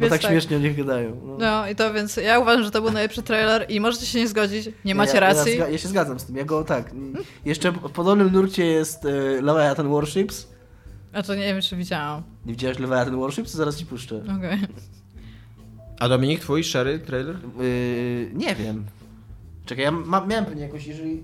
bo tak, tak. śmiesznie o nich gadają. No. No i to więc ja uważam, że to był najlepszy trailer i możecie się nie zgodzić, nie macie ja, racji. Ja, ja, się zgadzam z tym. Ja go tak. Jeszcze w podobnym nurcie jest e, Warships. A to nie wiem, czy widziałam. Nie widziałeś Leviathan Warships? To zaraz ci puszczę. Okej. A Dominik, twój szczery trailer? Yy, nie wiem. Czekaj, ja ma, miałem pewnie jakoś, jeżeli...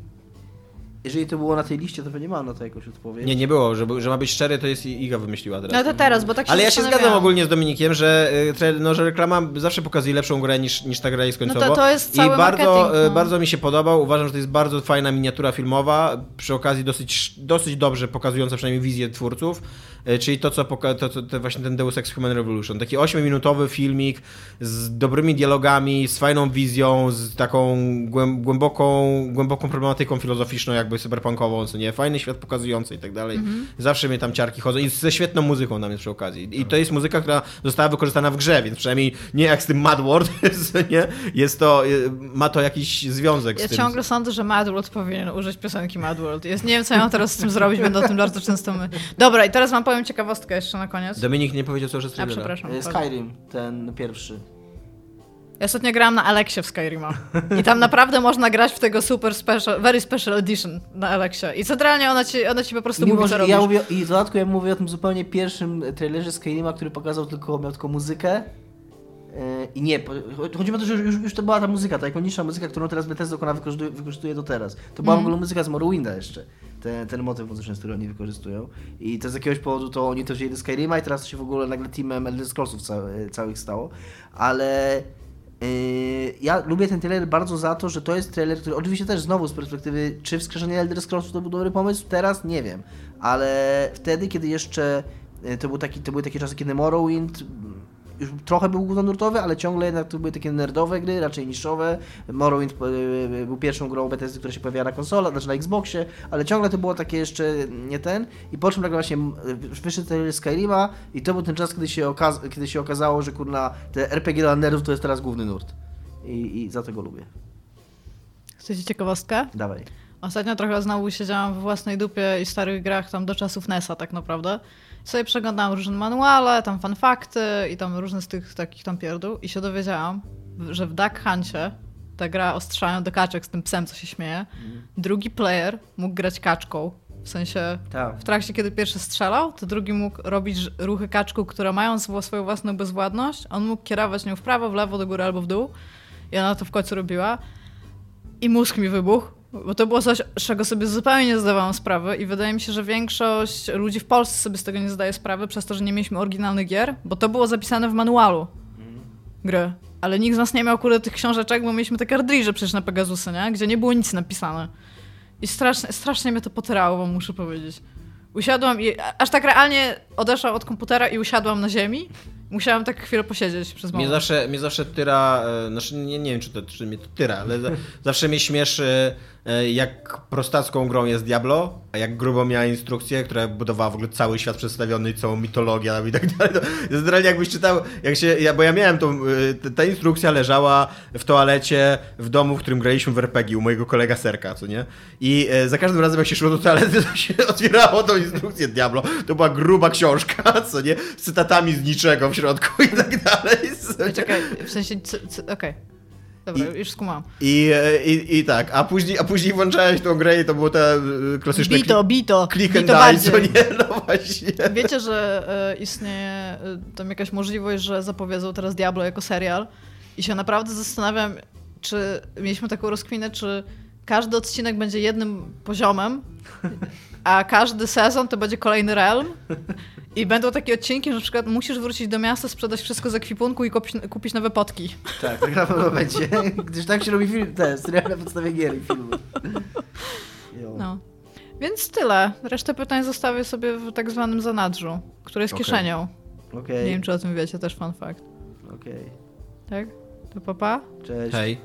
Jeżeli to było na tej liście, to pewnie mam na to jakąś odpowiedź. Nie, nie było, że, że ma być szczery, to jest Iga wymyśliła teraz. No to teraz, bo tak się Ale ja się zgadzam ogólnie z Dominikiem, że, y, no, że reklama zawsze pokazuje lepszą grę niż, niż ta gra jest No to- końcowo. to jest cały I bardzo, y, no. bardzo mi się podobał. Uważam, że to jest bardzo fajna miniatura filmowa, przy okazji dosyć, dosyć dobrze pokazująca przynajmniej wizję twórców, y, czyli to, co poka- to, to, to właśnie ten Deus Ex Human Revolution. Taki 8-minutowy filmik z dobrymi dialogami, z fajną wizją, z taką głę- głęboką, głęboką problematyką filozoficzną, jakby cyberpunkową, co nie? Fajny świat pokazujący i tak dalej. Mhm. Zawsze mnie tam ciarki chodzą i ze świetną muzyką tam jest przy okazji. I to jest muzyka, która została wykorzystana w grze, więc przynajmniej nie jak z tym Mad World, nie? Jest to, y, ma to jakiś związek Ja z tym. ciągle sądzę, że Mad World powinien użyć piosenki Mad World. Jest, nie wiem, co ja mam teraz z tym zrobić, będę o tym bardzo często my... Dobra, i teraz wam powiem ciekawostkę jeszcze na koniec. Dominik nie powiedział co że A, trailera. przepraszam. E, Skyrim, ten pierwszy. Ja ostatnio grałam na Alexie w Skyrima. I tam naprawdę można grać w tego super special, very special edition na Alexie. I centralnie ona ci, ona ci po prostu Mimo, mówi, co ja mówię, I w dodatku ja mówię o tym zupełnie pierwszym trailerze Skyrima, który pokazał tylko, miał tylko muzykę. E, I nie, chodzi o to, że już, już to była ta muzyka, ta ikoniczna muzyka, którą teraz Bethesda ona wykorzystuje, wykorzystuje do teraz. To była w ogóle muzyka z Morrowinda jeszcze, ten, ten motyw muzyczny, który oni wykorzystują. I to z jakiegoś powodu to oni to wzięli do Skyrima i teraz to się w ogóle nagle teamem Elder Scrollsów cały, całych stało. Ale ja lubię ten trailer bardzo za to, że to jest trailer, który oczywiście też znowu z perspektywy, czy wskrzeszenie Elder Scrollsów to był dobry pomysł, teraz nie wiem, ale wtedy, kiedy jeszcze yy, to, był taki, to były takie czasy, kiedy Morrowind już trochę był głównonurtowy, ale ciągle jednak to były takie nerdowe gry, raczej niszowe. Morrowind yy, był pierwszą grą Bethesdy, która się pojawiała na konsolach, znaczy na Xboxie, ale ciągle to było takie jeszcze nie ten. I po czym nagle właśnie wyszedł trailer Skyrima i to był ten czas, kiedy się, okaz- kiedy się okazało, że kurna, te RPG dla nerdów to jest teraz główny nurt. I, I za to go lubię. Chcecie ciekawostkę? Dawaj. Ostatnio trochę znowu siedziałam w własnej dupie i starych grach tam do czasów NES-a tak naprawdę. Sobie przeglądałam różne manuale, tam fanfakty i tam różne z tych takich tam pierdół i się dowiedziałam, że w Duck Huncie ta gra ostrzają do kaczek z tym psem, co się śmieje. Drugi player mógł grać kaczką. W sensie Tak. w trakcie, kiedy pierwszy strzelał, to drugi mógł robić ruchy kaczku, które mają swo- swoją własną bezwładność. On mógł kierować nią w prawo, w lewo, do góry albo w dół. I ona to w końcu robiła. I mózg mi wybuchł, bo to było coś, z czego sobie zupełnie nie zdawałam sprawy i wydaje mi się, że większość ludzi w Polsce sobie z tego nie zdaje sprawy, przez to, że nie mieliśmy oryginalnych gier, bo to było zapisane w manualu gry. Ale nikt z nas nie miał kurde tych książeczek, bo mieliśmy te kartridże przecież na Pegasusy, nie? Gdzie nie było nic napisane. I strasznie, strasznie mnie to potyrało, wam muszę powiedzieć. Usiadłam i aż tak realnie odeszłam od komputera i usiadłam na ziemi. Musiałam tak chwilę posiedzieć przez Mnie moment. zawsze, mnie zawsze tyra, e, znaczy nie, nie wiem czy, to, czy mnie to tyra, ale za, zawsze mnie śmieszy jak prostacką grą jest Diablo, a jak grubo miała instrukcję, która budowała w ogóle cały świat przedstawiony, całą mitologię i tak dalej. To generalnie jakbyś czytał, jak się, ja, bo ja miałem tą, e, ta- instrukcja leżała w toalecie w domu, w którym graliśmy w RPG u mojego kolega Serka, co nie? I e, za każdym razem jak się szło do toalety, to się otwierało tą instrukcję Diablo. To była gruba książka, co nie? Z cytatami z niczego w środku i tak dalej. Czekaj, w sensie, c- c- Dobra, już skumałam. I, e, i, I tak, a później, a później włączałeś tą grę i to było te e, klasyczne Bito, bito, click and bito die, co nie? No właśnie. Wiecie, że e, istnieje tam jakaś możliwość, że zapowiedzą teraz Diablo jako serial i się naprawdę zastanawiam, czy mieliśmy taką rozkminę, czy każdy odcinek będzie jednym poziomem, a każdy sezon to będzie kolejny realm i będą takie odcinki, że na przykład musisz wrócić do miasta, sprzedać wszystko z ekwipunku i kupić, kupić nowe potki. Tak, tak na pewno będzie. Gdyż tak się robi film, te serial na podstawie gier i filmów. No. Więc tyle. Resztę pytań zostawię sobie w tak zwanym zanadrzu, które jest Okej. kieszenią. Okej, Nie wiem, czy o tym wiecie, też fun fact. okej. Tak? To papa? Cześć. Hej.